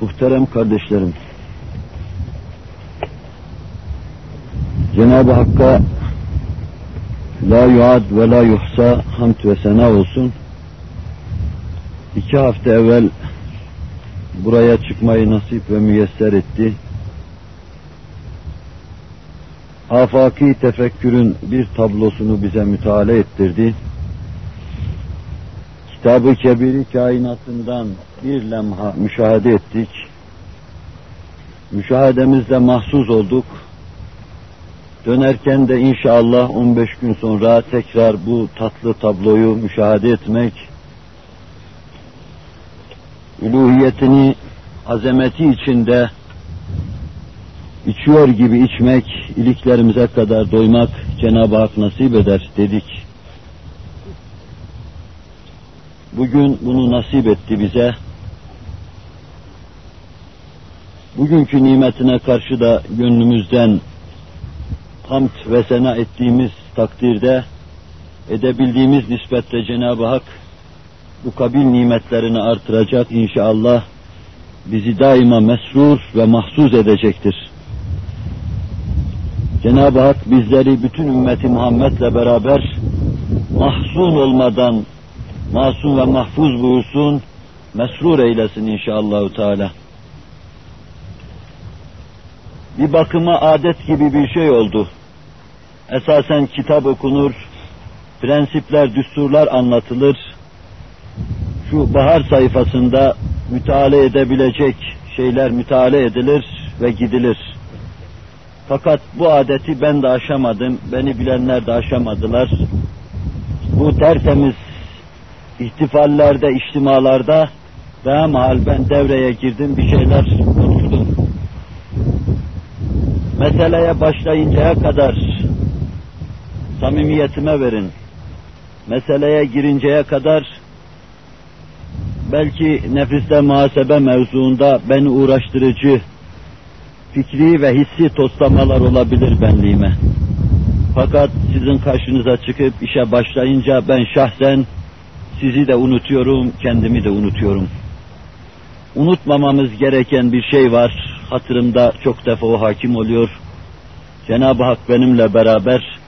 Muhterem kardeşlerim, Cenab-ı Hakk'a la yuad ve la yuhsa hamd ve sena olsun. İki hafta evvel buraya çıkmayı nasip ve müyesser etti. Afaki tefekkürün bir tablosunu bize müteala ettirdi. Kitab-ı Kebiri kainatından bir lemha müşahede ettik. Müşahedemizde mahsus olduk. Dönerken de inşallah 15 gün sonra tekrar bu tatlı tabloyu müşahede etmek, uluhiyetini, azameti içinde içiyor gibi içmek, iliklerimize kadar doymak Cenab-ı Hak nasip eder dedik. Bugün bunu nasip etti bize. Bugünkü nimetine karşı da gönlümüzden hamd ve sena ettiğimiz takdirde edebildiğimiz nispetle Cenab-ı Hak bu kabil nimetlerini artıracak inşallah bizi daima mesrur ve mahsuz edecektir. Cenab-ı Hak bizleri bütün ümmeti Muhammed'le beraber mahzun olmadan masum ve mahfuz buyursun, mesrur eylesin inşallahü teala. Bir bakıma adet gibi bir şey oldu. Esasen kitap okunur, prensipler, düsturlar anlatılır. Şu bahar sayfasında müteala edebilecek şeyler müteala edilir ve gidilir. Fakat bu adeti ben de aşamadım, beni bilenler de aşamadılar. Bu tertemiz ihtifallerde, içtimalarda daha mahal ben devreye girdim, bir şeyler konuştum. Meseleye başlayıncaya kadar samimiyetime verin. Meseleye girinceye kadar belki nefiste muhasebe mevzuunda beni uğraştırıcı fikri ve hissi toslamalar olabilir benliğime. Fakat sizin karşınıza çıkıp işe başlayınca ben şahsen sizi de unutuyorum, kendimi de unutuyorum. Unutmamamız gereken bir şey var. Hatırımda çok defa o hakim oluyor. Cenab-ı Hak benimle beraber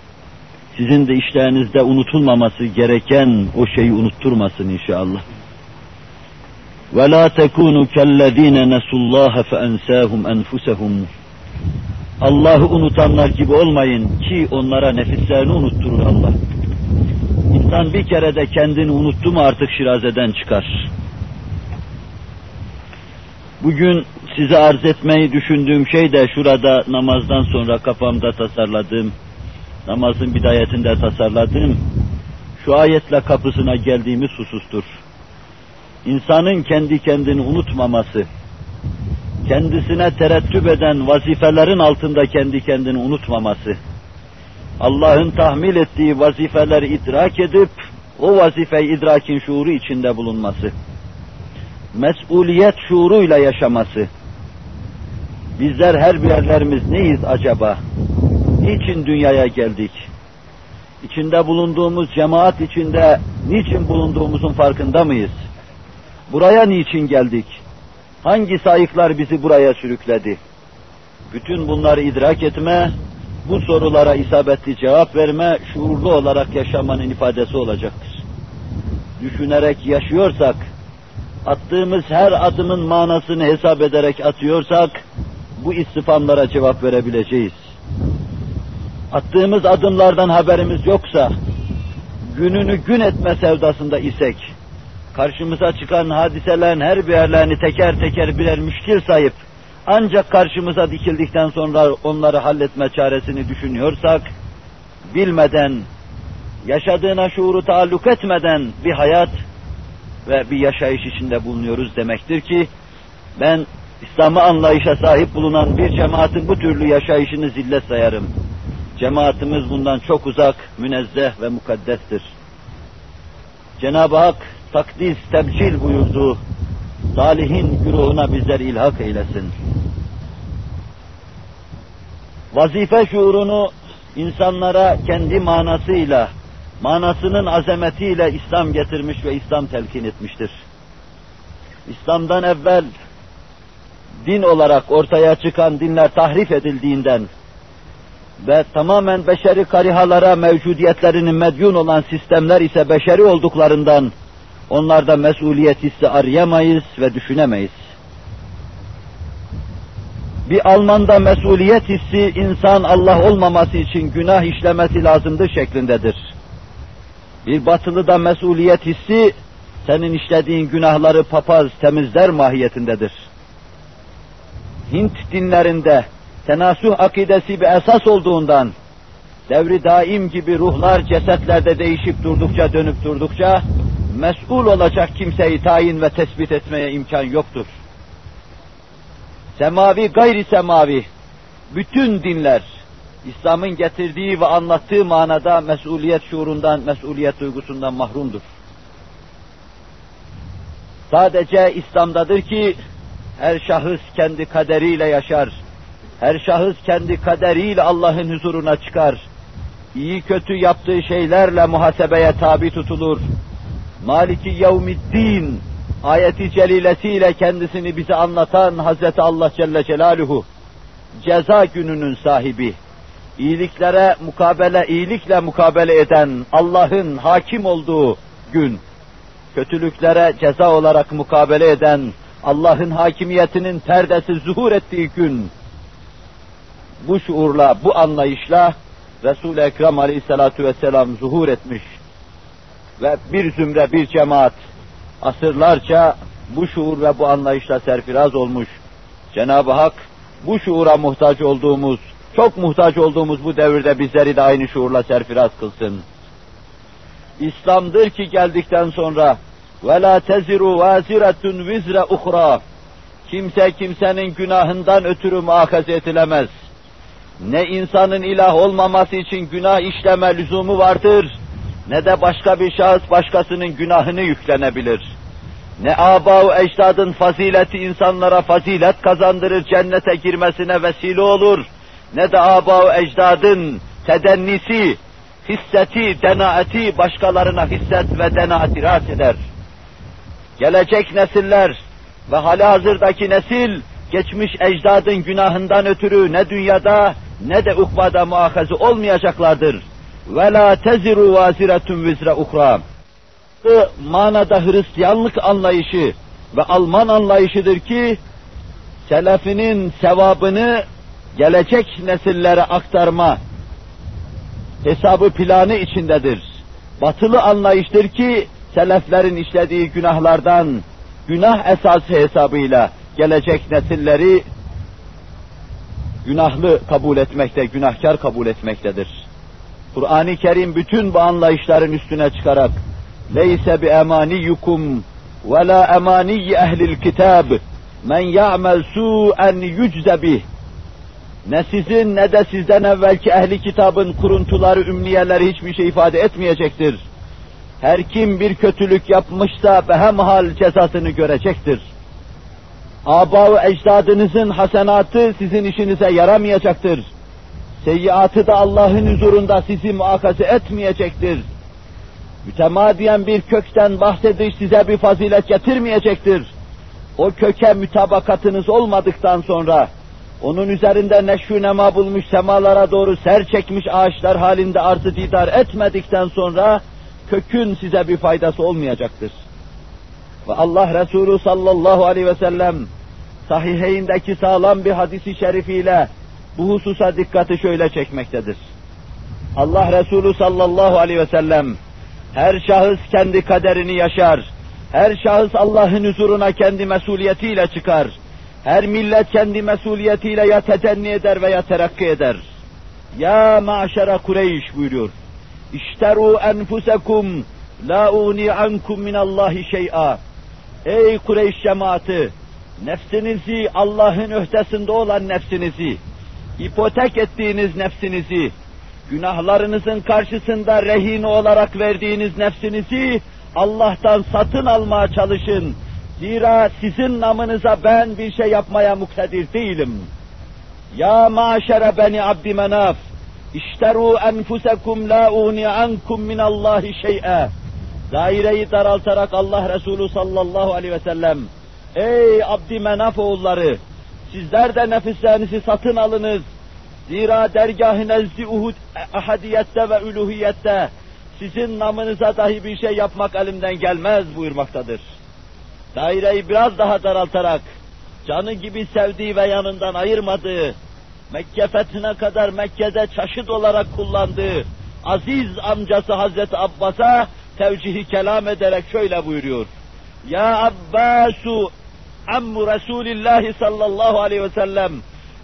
sizin de işlerinizde unutulmaması gereken o şeyi unutturmasın inşallah. وَلَا تَكُونُوا كَالَّذ۪ينَ نَسُوا اللّٰهَ فَاَنْسَاهُمْ اَنْفُسَهُمْ Allah'ı unutanlar gibi olmayın ki onlara nefislerini unutturur Allah. İnsan bir kere de kendini unuttu mu artık şirazeden çıkar. Bugün size arz etmeyi düşündüğüm şey de şurada namazdan sonra kafamda tasarladığım, namazın bidayetinde tasarladığım, şu ayetle kapısına geldiğimiz husustur. İnsanın kendi kendini unutmaması, kendisine terettüp eden vazifelerin altında kendi kendini unutmaması, Allah'ın tahmil ettiği vazifeleri idrak edip, o vazifeyi idrakin şuuru içinde bulunması, mesuliyet şuuruyla yaşaması, bizler her birerlerimiz neyiz acaba? Niçin dünyaya geldik? İçinde bulunduğumuz cemaat içinde niçin bulunduğumuzun farkında mıyız? Buraya niçin geldik? Hangi sayıklar bizi buraya sürükledi? Bütün bunları idrak etme, bu sorulara isabetli cevap verme, şuurlu olarak yaşamanın ifadesi olacaktır. Düşünerek yaşıyorsak, attığımız her adımın manasını hesap ederek atıyorsak, bu istifamlara cevap verebileceğiz. Attığımız adımlardan haberimiz yoksa, gününü gün etme sevdasında isek, karşımıza çıkan hadiselerin her birlerini teker teker birer müşkil sayıp, ancak karşımıza dikildikten sonra onları halletme çaresini düşünüyorsak, bilmeden, yaşadığına şuuru taalluk etmeden bir hayat ve bir yaşayış içinde bulunuyoruz demektir ki, ben İslam'ı anlayışa sahip bulunan bir cemaatin bu türlü yaşayışını zillet sayarım. Cemaatimiz bundan çok uzak, münezzeh ve mukaddestir. Cenab-ı Hak takdis, tebcil buyurduğu salihin güruhuna bizler ilhak eylesin. Vazife şuurunu insanlara kendi manasıyla, manasının azametiyle İslam getirmiş ve İslam telkin etmiştir. İslam'dan evvel din olarak ortaya çıkan dinler tahrif edildiğinden ve tamamen beşeri karihalara mevcudiyetlerinin medyun olan sistemler ise beşeri olduklarından onlarda mesuliyet hissi arayamayız ve düşünemeyiz. Bir Alman'da mesuliyet hissi insan Allah olmaması için günah işlemesi lazımdır şeklindedir. Bir batılı da mesuliyet hissi senin işlediğin günahları papaz temizler mahiyetindedir. Hint dinlerinde tenasuh akidesi bir esas olduğundan devri daim gibi ruhlar cesetlerde değişip durdukça dönüp durdukça mesul olacak kimseyi tayin ve tespit etmeye imkan yoktur. Semavi gayri semavi bütün dinler İslam'ın getirdiği ve anlattığı manada mesuliyet şuurundan, mesuliyet duygusundan mahrumdur. Sadece İslam'dadır ki her şahıs kendi kaderiyle yaşar. Her şahıs kendi kaderiyle Allah'ın huzuruna çıkar. İyi kötü yaptığı şeylerle muhasebeye tabi tutulur. Maliki yevmiddin ayeti celilesiyle kendisini bize anlatan Hazreti Allah Celle Celaluhu ceza gününün sahibi, iyiliklere mukabele, iyilikle mukabele eden Allah'ın hakim olduğu gün, kötülüklere ceza olarak mukabele eden Allah'ın hakimiyetinin perdesi zuhur ettiği gün, bu şuurla, bu anlayışla Resul-i Ekrem aleyhissalatu vesselam zuhur etmiş ve bir zümre bir cemaat asırlarca bu şuur ve bu anlayışla serfiraz olmuş. Cenab-ı Hak bu şuura muhtaç olduğumuz, çok muhtaç olduğumuz bu devirde bizleri de aynı şuurla serfiraz kılsın. İslam'dır ki geldikten sonra وَلَا تَزِرُ وَازِرَةٌ وِزْرَ اُخْرَى Kimse kimsenin günahından ötürü muakaze edilemez. Ne insanın ilah olmaması için günah işleme lüzumu vardır, ne de başka bir şahıs başkasının günahını yüklenebilir. Ne aba ecdadın fazileti insanlara fazilet kazandırır, cennete girmesine vesile olur, ne de aba ecdadın tedennisi, hisseti, denaeti başkalarına hisset ve denaat irat eder. Gelecek nesiller ve hala hazırdaki nesil, geçmiş ecdadın günahından ötürü ne dünyada ne de ukbada muakaze olmayacaklardır ve la teziru vaziretun vizre uhra. Bu manada Hristiyanlık anlayışı ve Alman anlayışıdır ki selefinin sevabını gelecek nesillere aktarma hesabı planı içindedir. Batılı anlayıştır ki seleflerin işlediği günahlardan günah esası hesabıyla gelecek nesilleri günahlı kabul etmekte, günahkar kabul etmektedir. Kur'an-ı Kerim bütün bu anlayışların üstüne çıkarak leyse bi emaniyukum ve la emaniy ehlil kitab men ya'mel su'en yücze bih ne sizin ne de sizden evvelki ehli kitabın kuruntuları, ümniyeleri hiçbir şey ifade etmeyecektir. Her kim bir kötülük yapmışsa behemhal cezasını görecektir. Aba-ı ecdadınızın hasenatı sizin işinize yaramayacaktır. Seyyiatı da Allah'ın huzurunda sizi muakaze etmeyecektir. Mütemadiyen bir kökten bahsediş size bir fazilet getirmeyecektir. O köke mütabakatınız olmadıktan sonra, onun üzerinde neşvü nema bulmuş semalara doğru ser çekmiş ağaçlar halinde arzı didar etmedikten sonra, kökün size bir faydası olmayacaktır. Ve Allah Resulü sallallahu aleyhi ve sellem, sahiheyindeki sağlam bir hadisi şerifiyle, bu hususa dikkati şöyle çekmektedir. Allah Resulü sallallahu aleyhi ve sellem her şahıs kendi kaderini yaşar. Her şahıs Allah'ın huzuruna kendi mesuliyetiyle çıkar. Her millet kendi mesuliyetiyle ya tetenni eder veya terakki eder. Ya maşera Kureyş buyuruyor. İşteru enfusekum la uni ankum minallahi şey'a. Ey Kureyş cemaati, nefsinizi Allah'ın öhdesinde olan nefsinizi, ipotek ettiğiniz nefsinizi, günahlarınızın karşısında rehin olarak verdiğiniz nefsinizi Allah'tan satın almaya çalışın. Zira sizin namınıza ben bir şey yapmaya muktedir değilim. Ya maşere beni abdi menaf, işteru enfusekum la uni ankum minallahi şey'e. Daireyi daraltarak Allah Resulü sallallahu aleyhi ve sellem, ey abdi menaf oğulları, sizler de nefislerinizi satın alınız. Zira dergâh-ı nezdi uhud ahadiyette ve uluhiyette sizin namınıza dahi bir şey yapmak elimden gelmez buyurmaktadır. Daireyi biraz daha daraltarak, canı gibi sevdiği ve yanından ayırmadığı, Mekke fethine kadar Mekke'de çaşıt olarak kullandığı aziz amcası Hazreti Abbas'a tevcihi kelam ederek şöyle buyuruyor. Ya Abbasu ammu Resulillahi sallallahu aleyhi ve sellem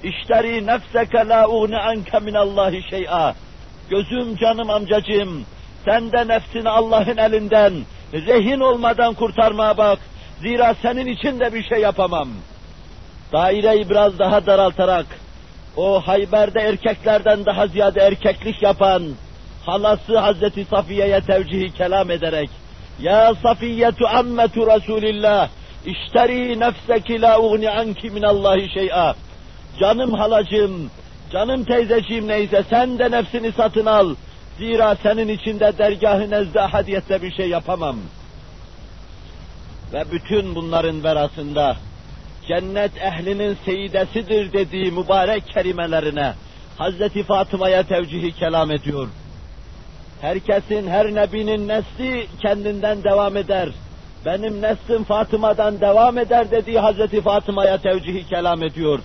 işteri nefseke la uğni anke minallahi şey'a. Gözüm canım amcacığım sen de nefsini Allah'ın elinden rehin olmadan kurtarmaya bak. Zira senin için de bir şey yapamam. Daireyi biraz daha daraltarak o Hayber'de erkeklerden daha ziyade erkeklik yapan halası Hazreti Safiye'ye tevcihi kelam ederek Ya Safiyetu ammetu Resulillah işteri nefseki la ugni anki minallahi şey'a Canım halacığım, canım teyzeciğim neyse sen de nefsini satın al. Zira senin içinde dergahı nezde hadiyette bir şey yapamam. Ve bütün bunların verasında cennet ehlinin seyidesidir dediği mübarek kelimelerine Hazreti Fatıma'ya tevcihi kelam ediyor. Herkesin, her nebinin nesli kendinden devam eder. Benim neslim Fatıma'dan devam eder dediği Hazreti Fatıma'ya tevcihi kelam ediyor.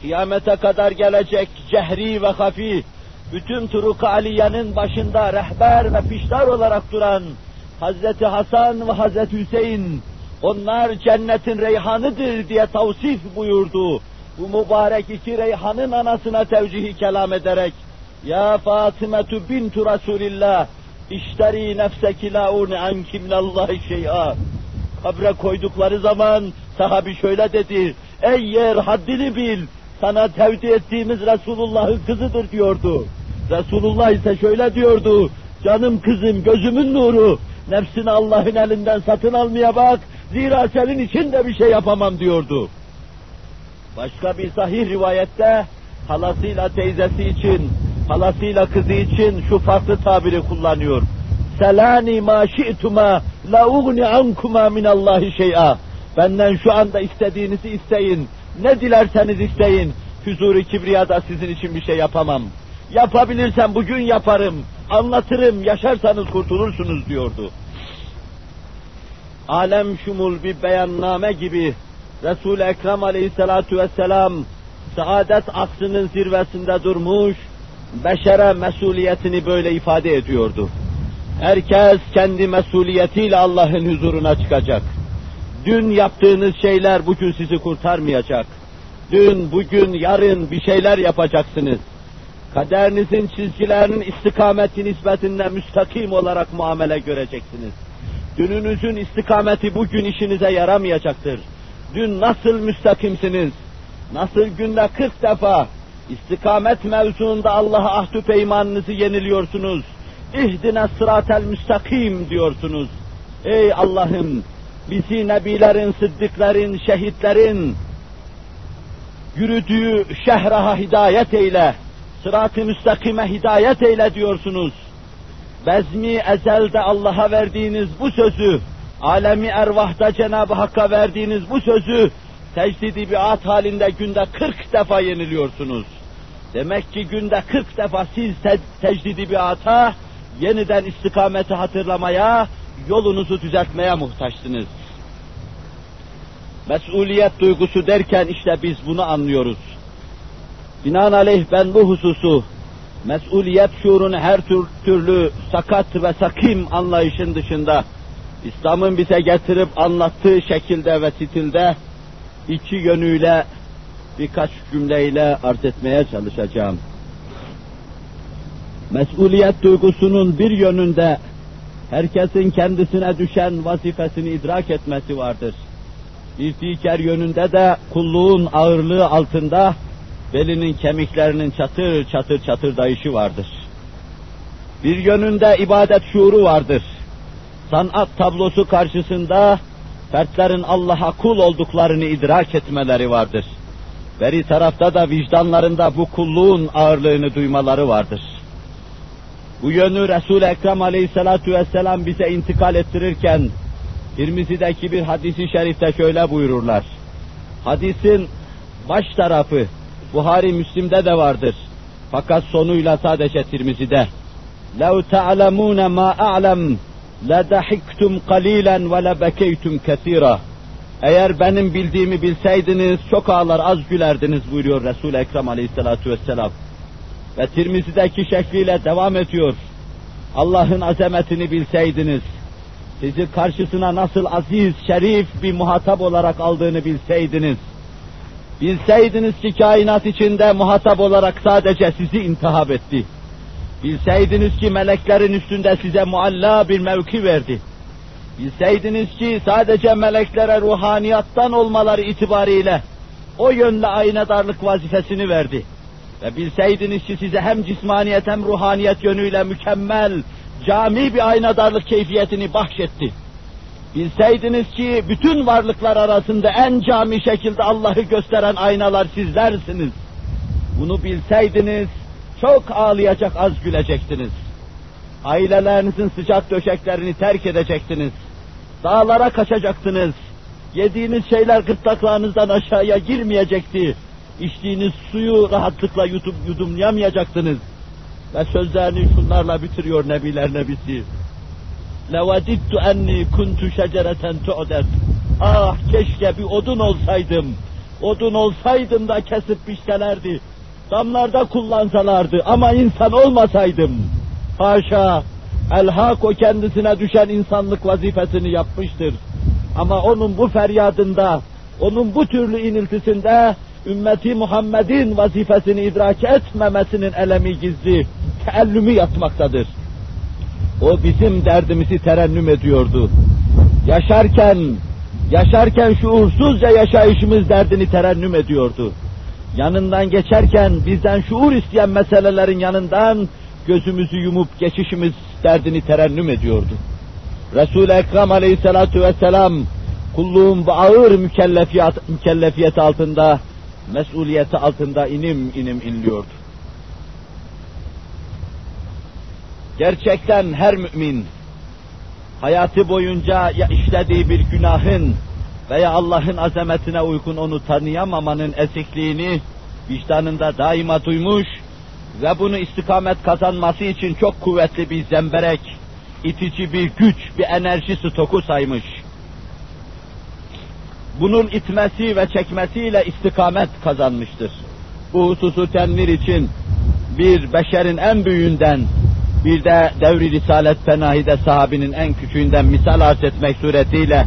Kıyamete kadar gelecek cehri ve hafi, bütün Turuk-ı Aliye'nin başında rehber ve piştar olarak duran Hazreti Hasan ve Hazreti Hüseyin, onlar cennetin reyhanıdır diye tavsif buyurdu. Bu mübarek iki reyhanın anasına tevcihi kelam ederek, Ya Fatimetu bintu Resulillah, işteri nefseki la uni anki minallahi şey'a. Kabre koydukları zaman sahabi şöyle dedi, Ey yer haddini bil, sana tevdi ettiğimiz Resulullah'ın kızıdır diyordu. Resulullah ise şöyle diyordu, canım kızım, gözümün nuru, nefsini Allah'ın elinden satın almaya bak, zira senin için de bir şey yapamam diyordu. Başka bir sahih rivayette, halasıyla teyzesi için, halasıyla kızı için şu farklı tabiri kullanıyor. Selani ma şi'tuma la ugni ankuma minallahi şey'a. Benden şu anda istediğinizi isteyin. Ne dilerseniz isteyin. Huzur-i kibriyada sizin için bir şey yapamam. Yapabilirsem bugün yaparım. Anlatırım, yaşarsanız kurtulursunuz diyordu. Alem şumul bir beyanname gibi Resul-i Ekrem aleyhissalatu vesselam saadet aksının zirvesinde durmuş, beşere mesuliyetini böyle ifade ediyordu. Herkes kendi mesuliyetiyle Allah'ın huzuruna çıkacak. Dün yaptığınız şeyler bugün sizi kurtarmayacak. Dün, bugün, yarın bir şeyler yapacaksınız. Kaderinizin çizgilerinin istikameti nispetinde müstakim olarak muamele göreceksiniz. Dününüzün istikameti bugün işinize yaramayacaktır. Dün nasıl müstakimsiniz? Nasıl günde 40 defa istikamet mevzuunda Allah'a ahdü peymanınızı yeniliyorsunuz? İhdine sıratel müstakim diyorsunuz. Ey Allah'ım bizi nebilerin, sıddıkların, şehitlerin yürüdüğü şehraha hidayet eyle, sırat-ı müstakime hidayet eyle diyorsunuz. Bezmi ezelde Allah'a verdiğiniz bu sözü, alemi ervahta Cenab-ı Hakk'a verdiğiniz bu sözü, tecdidi biat halinde günde 40 defa yeniliyorsunuz. Demek ki günde 40 defa siz te tecdidi biata, yeniden istikameti hatırlamaya, yolunuzu düzeltmeye muhtaçsınız. Mesuliyet duygusu derken işte biz bunu anlıyoruz. Binaenaleyh ben bu hususu, mesuliyet şuurunu her tür, türlü sakat ve sakim anlayışın dışında, İslam'ın bize getirip anlattığı şekilde ve stilde, iki yönüyle birkaç cümleyle arz etmeye çalışacağım. Mesuliyet duygusunun bir yönünde herkesin kendisine düşen vazifesini idrak etmesi vardır. Bir diğer yönünde de kulluğun ağırlığı altında belinin kemiklerinin çatır çatır çatır dayışı vardır. Bir yönünde ibadet şuuru vardır. Sanat tablosu karşısında fertlerin Allah'a kul olduklarını idrak etmeleri vardır Beri tarafta da vicdanlarında bu kulluğun ağırlığını duymaları vardır. Bu yönü Resul-i Ekrem aleyhissalatu vesselam bize intikal ettirirken, Tirmizi'deki bir hadisi şerifte şöyle buyururlar. Hadisin baş tarafı Buhari Müslim'de de vardır. Fakat sonuyla sadece Tirmizi'de. لَوْ تَعْلَمُونَ مَا أَعْلَمْ لَدَحِكْتُمْ قَلِيلًا وَلَبَكَيْتُمْ كَثِيرًا eğer benim bildiğimi bilseydiniz çok ağlar az gülerdiniz buyuruyor Resul-i Ekrem aleyhissalatu vesselam. Ve Tirmizi'deki şekliyle devam ediyor. Allah'ın azametini bilseydiniz, sizi karşısına nasıl aziz, şerif bir muhatap olarak aldığını bilseydiniz, bilseydiniz ki kainat içinde muhatap olarak sadece sizi intihap etti, bilseydiniz ki meleklerin üstünde size mualla bir mevki verdi, bilseydiniz ki sadece meleklere ruhaniyattan olmaları itibariyle o yönle aynadarlık vazifesini verdi. Ve bilseydiniz ki size hem cismaniyet hem ruhaniyet yönüyle mükemmel, cami bir aynadarlık keyfiyetini bahşetti. Bilseydiniz ki bütün varlıklar arasında en cami şekilde Allah'ı gösteren aynalar sizlersiniz. Bunu bilseydiniz çok ağlayacak az gülecektiniz. Ailelerinizin sıcak döşeklerini terk edecektiniz. Dağlara kaçacaktınız. Yediğiniz şeyler gırtlaklarınızdan aşağıya girmeyecekti. İçtiğiniz suyu rahatlıkla yutup yudumlayamayacaktınız. Ve sözlerini şunlarla bitiriyor Nebiler Nebisi. لَوَدِدْتُ اَنِّي كُنْتُ شَجَرَةً تُعْدَدْ Ah keşke bir odun olsaydım. Odun olsaydım da kesip biçselerdi. Damlarda kullansalardı ama insan olmasaydım. Haşa, elhak o kendisine düşen insanlık vazifesini yapmıştır. Ama onun bu feryadında, onun bu türlü iniltisinde ümmeti Muhammed'in vazifesini idrak etmemesinin elemi gizli, teellümü yatmaktadır. O bizim derdimizi terennüm ediyordu. Yaşarken, yaşarken şuursuzca yaşayışımız derdini terennüm ediyordu. Yanından geçerken bizden şuur isteyen meselelerin yanından gözümüzü yumup geçişimiz derdini terennüm ediyordu. Resul-i Ekrem aleyhissalatu vesselam kulluğun bu ağır mükellefiyet, mükellefiyet altında, mesuliyeti altında inim inim inliyordu. Gerçekten her mümin hayatı boyunca ya işlediği bir günahın veya Allah'ın azametine uygun onu tanıyamamanın esikliğini vicdanında daima duymuş ve bunu istikamet kazanması için çok kuvvetli bir zemberek, itici bir güç, bir enerji stoku saymış. Bunun itmesi ve çekmesiyle istikamet kazanmıştır. Bu hususu tenvir için bir beşerin en büyüğünden, bir de devri Risalet Fenahi'de sahabinin en küçüğünden misal arz etmek suretiyle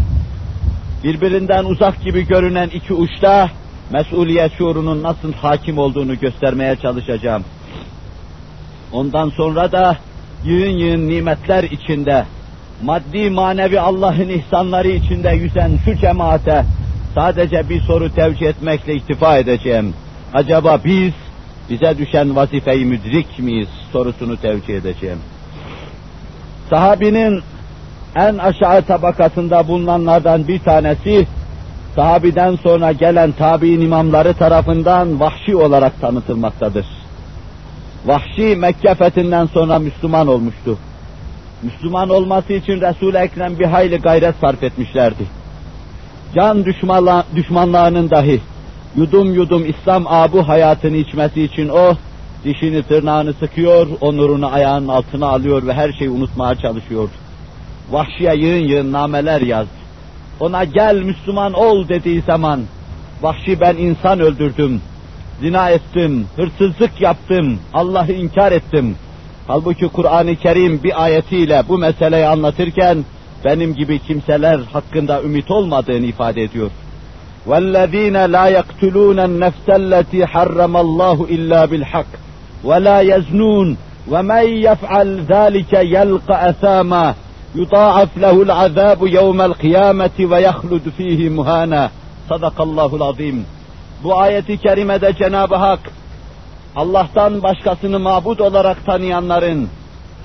birbirinden uzak gibi görünen iki uçta mesuliyet şuurunun nasıl hakim olduğunu göstermeye çalışacağım. Ondan sonra da yığın yığın nimetler içinde, maddi manevi Allah'ın ihsanları içinde yüzen şu cemaate sadece bir soru tevcih etmekle iktifa edeceğim. Acaba biz bize düşen vazifeyi müdrik miyiz sorusunu tevcih edeceğim. Sahabinin en aşağı tabakasında bulunanlardan bir tanesi, sahabiden sonra gelen tabi'in imamları tarafından vahşi olarak tanıtılmaktadır. Vahşi Mekke fethinden sonra Müslüman olmuştu. Müslüman olması için Resul-i Ekrem bir hayli gayret sarf etmişlerdi. Can düşmanla, düşmanlarının dahi yudum yudum İslam abu hayatını içmesi için o, dişini tırnağını sıkıyor, onurunu ayağının altına alıyor ve her şeyi unutmaya çalışıyordu. Vahşiye yığın yığın nameler yazdı. Ona gel Müslüman ol dediği zaman, vahşi ben insan öldürdüm, zina ettim, hırsızlık yaptım, Allah'ı inkar ettim. Halbuki Kur'an-ı Kerim bir ayetiyle bu meseleyi anlatırken, benim gibi kimseler hakkında ümit olmadığını ifade ediyor. وَالَّذ۪ينَ لَا يَقْتُلُونَ النَّفْسَ الَّتِي حَرَّمَ اللّٰهُ اِلَّا بِالْحَقِّ وَلَا يَزْنُونَ وَمَنْ يَفْعَلْ ذَٰلِكَ يَلْقَ أَثَامًا يُضَاعَفْ لَهُ الْعَذَابُ يَوْمَ الْقِيَامَةِ وَيَخْلُدْ ف۪يهِ مُهَانًا Sadakallahul azim. Bu ayeti kerimede Cenab-ı Hak, Allah'tan başkasını mabut olarak tanıyanların,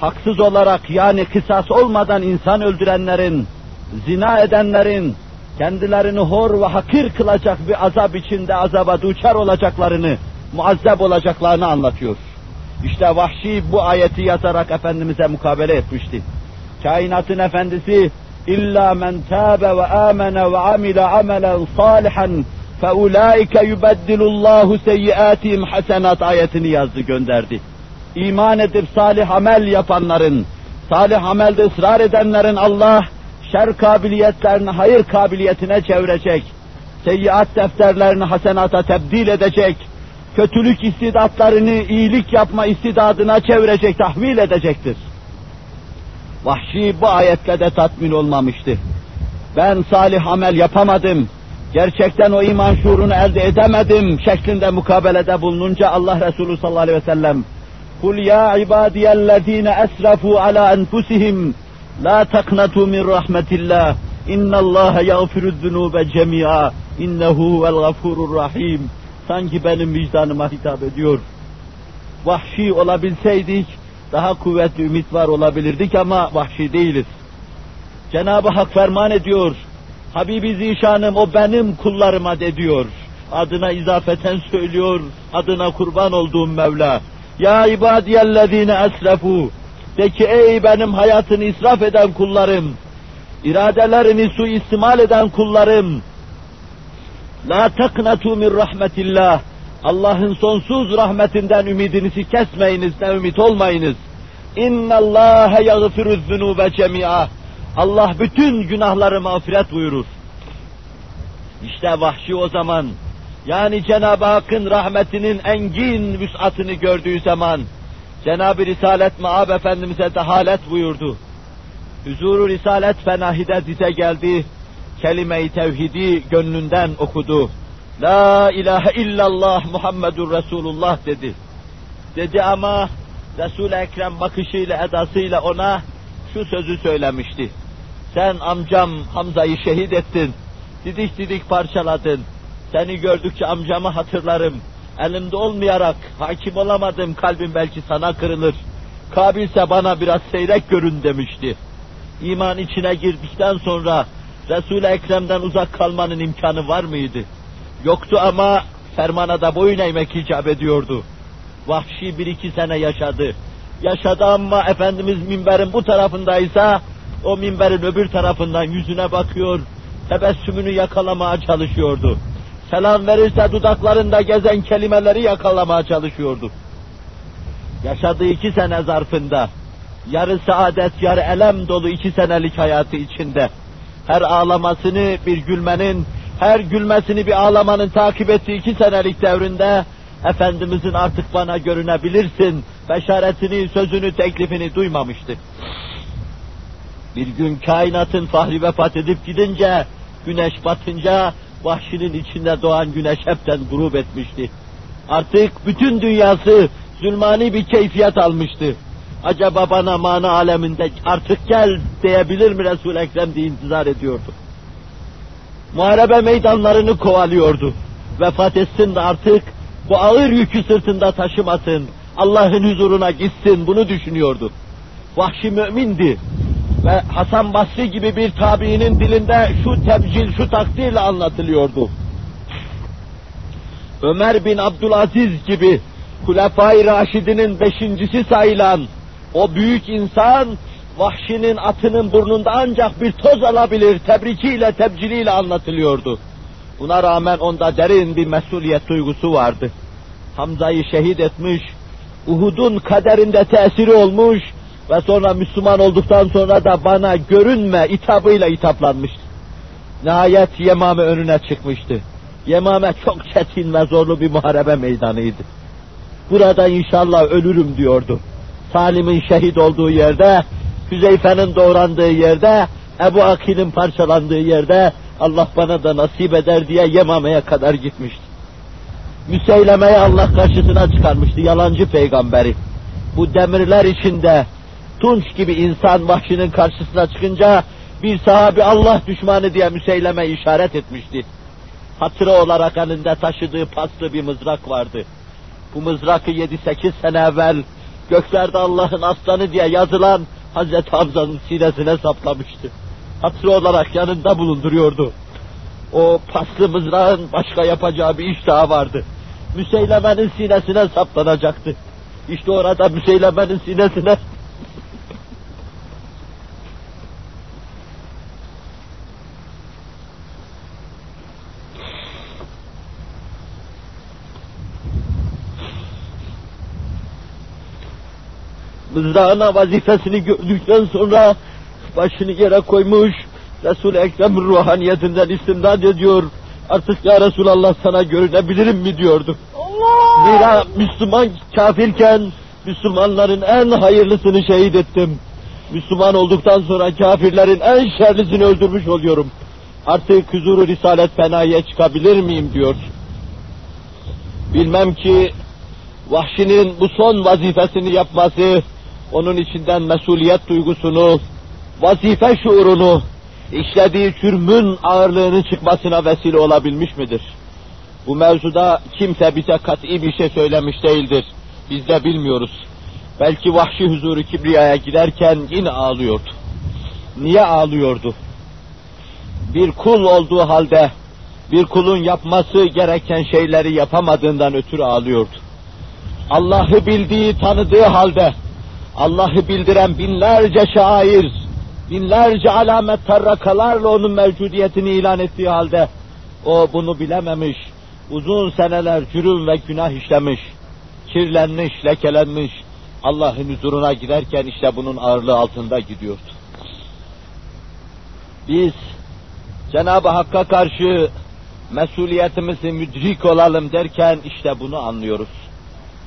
haksız olarak yani kısas olmadan insan öldürenlerin, zina edenlerin, kendilerini hor ve hakir kılacak bir azap içinde azaba duçar olacaklarını, muazzeb olacaklarını anlatıyor. İşte vahşi bu ayeti yazarak Efendimiz'e mukabele etmişti. Kainatın efendisi illa men tabe ve amene ve amile amelen salihan فَاُولَٰئِكَ يُبَدِّلُ اللّٰهُ سَيِّئَاتِهِمْ hasenat ayetini yazdı gönderdi. İman edip salih amel yapanların, salih amelde ısrar edenlerin Allah şer kabiliyetlerini hayır kabiliyetine çevirecek, seyyiat defterlerini hasenata tebdil edecek, kötülük istidatlarını iyilik yapma istidadına çevirecek, tahvil edecektir. Vahşi bu ayetle de tatmin olmamıştı. Ben salih amel yapamadım, gerçekten o iman şuurunu elde edemedim şeklinde mukabelede bulununca Allah Resulü sallallahu aleyhi ve sellem Kul ya ibadiyellezine esrafu ala enfusihim la taknatu min rahmetillah innallaha yağfiru zunube cemi'a innehu vel gafurur rahim sanki benim vicdanıma hitap ediyor. Vahşi olabilseydik daha kuvvetli ümit var olabilirdik ama vahşi değiliz. Cenab-ı Hak ferman ediyor. Habibi Zişanım o benim kullarıma de diyor. Adına izafeten söylüyor. Adına kurban olduğum Mevla. Ya ibadiyellezine esrefu. De ki ey benim hayatını israf eden kullarım. iradelerini suistimal eden kullarım. La teknatu min rahmetillah. Allah'ın sonsuz rahmetinden ümidinizi kesmeyiniz, ne ümit olmayınız. İnna Allah yaghfiru zunube cemi'a. Allah bütün günahları mağfiret buyurur. İşte vahşi o zaman, yani Cenab-ı Hakk'ın rahmetinin engin vüsatını gördüğü zaman, Cenab-ı Risalet Maab Efendimiz'e dehalet buyurdu. Huzuru Risalet Fenahide dize geldi, kelime-i tevhidi gönlünden okudu. La ilahe illallah Muhammedur Resulullah dedi. Dedi ama Resul-i Ekrem bakışıyla edasıyla ona şu sözü söylemişti. Sen amcam Hamza'yı şehit ettin. Didik didik parçaladın. Seni gördükçe amcamı hatırlarım. Elimde olmayarak hakim olamadım kalbim belki sana kırılır. Kabilse bana biraz seyrek görün demişti. İman içine girdikten sonra Resul-i Ekrem'den uzak kalmanın imkanı var mıydı? Yoktu ama fermana da boyun eğmek icap ediyordu. Vahşi bir iki sene yaşadı. Yaşadı ama Efendimiz minberin bu tarafındaysa, o minberin öbür tarafından yüzüne bakıyor, tebessümünü yakalamaya çalışıyordu. Selam verirse dudaklarında gezen kelimeleri yakalamaya çalışıyordu. Yaşadığı iki sene zarfında, yarı saadet, yarı elem dolu iki senelik hayatı içinde, her ağlamasını bir gülmenin, her gülmesini bir ağlamanın takip ettiği iki senelik devrinde, Efendimizin artık bana görünebilirsin, beşaretini, sözünü, teklifini duymamıştı. Bir gün kainatın fahri vefat edip gidince, güneş batınca, vahşinin içinde doğan güneş hepten grup etmişti. Artık bütün dünyası zulmani bir keyfiyet almıştı. Acaba bana mana aleminde artık gel diyebilir mi Resul-i Ekrem diye intizar ediyordu. Muharebe meydanlarını kovalıyordu. Vefat etsin de artık bu ağır yükü sırtında taşımasın, Allah'ın huzuruna gitsin bunu düşünüyordu. Vahşi mümindi ve Hasan Basri gibi bir tabiinin dilinde şu tebcil, şu takdirle anlatılıyordu. Ömer bin Abdülaziz gibi Hulefai Raşidinin beşincisi sayılan o büyük insan vahşinin atının burnunda ancak bir toz alabilir tebrikiyle, tebciliyle anlatılıyordu. Buna rağmen onda derin bir mesuliyet duygusu vardı. Hamza'yı şehit etmiş, Uhud'un kaderinde tesiri olmuş ve sonra Müslüman olduktan sonra da bana görünme itabıyla itaplanmıştı. Nihayet Yemame önüne çıkmıştı. Yemame çok çetin ve zorlu bir muharebe meydanıydı. Burada inşallah ölürüm diyordu. Salim'in şehit olduğu yerde, Hüzeyfe'nin doğrandığı yerde, Ebu Akil'in parçalandığı yerde Allah bana da nasip eder diye Yemame'ye kadar gitmişti. Müseyleme'yi Allah karşısına çıkarmıştı, yalancı peygamberi. Bu demirler içinde tunç gibi insan vahşinin karşısına çıkınca bir sahabi Allah düşmanı diye Müseyleme işaret etmişti. Hatıra olarak elinde taşıdığı paslı bir mızrak vardı. Bu mızrakı 7-8 sene evvel göklerde Allah'ın aslanı diye yazılan Hazreti Hamza'nın sinesine saplamıştı. Hatıra olarak yanında bulunduruyordu. O paslı mızrağın başka yapacağı bir iş daha vardı. Müseyleme'nin sinesine saplanacaktı. İşte orada Müseyleme'nin sinesine mızrağına vazifesini gördükten sonra başını yere koymuş, Resul-i Ekrem ruhaniyetinden istimdad ediyor. Artık ya Resulallah sana görünebilirim mi diyordu. Allah! Zira Müslüman kafirken Müslümanların en hayırlısını şehit ettim. Müslüman olduktan sonra kafirlerin en şerlisini öldürmüş oluyorum. Artık huzuru Risalet Fena'ya çıkabilir miyim diyor. Bilmem ki vahşinin bu son vazifesini yapması, onun içinden mesuliyet duygusunu, vazife şuurunu, işlediği çürmün ağırlığını çıkmasına vesile olabilmiş midir? Bu mevzuda kimse bize kat'i bir şey söylemiş değildir. Biz de bilmiyoruz. Belki vahşi huzuru kibriyaya giderken yine ağlıyordu. Niye ağlıyordu? Bir kul olduğu halde, bir kulun yapması gereken şeyleri yapamadığından ötürü ağlıyordu. Allah'ı bildiği, tanıdığı halde, Allah'ı bildiren binlerce şair, binlerce alamet tarrakalarla onun mevcudiyetini ilan ettiği halde, o bunu bilememiş, uzun seneler cürüm ve günah işlemiş, kirlenmiş, lekelenmiş, Allah'ın huzuruna giderken işte bunun ağırlığı altında gidiyordu. Biz Cenab-ı Hakk'a karşı mesuliyetimizi müdrik olalım derken işte bunu anlıyoruz.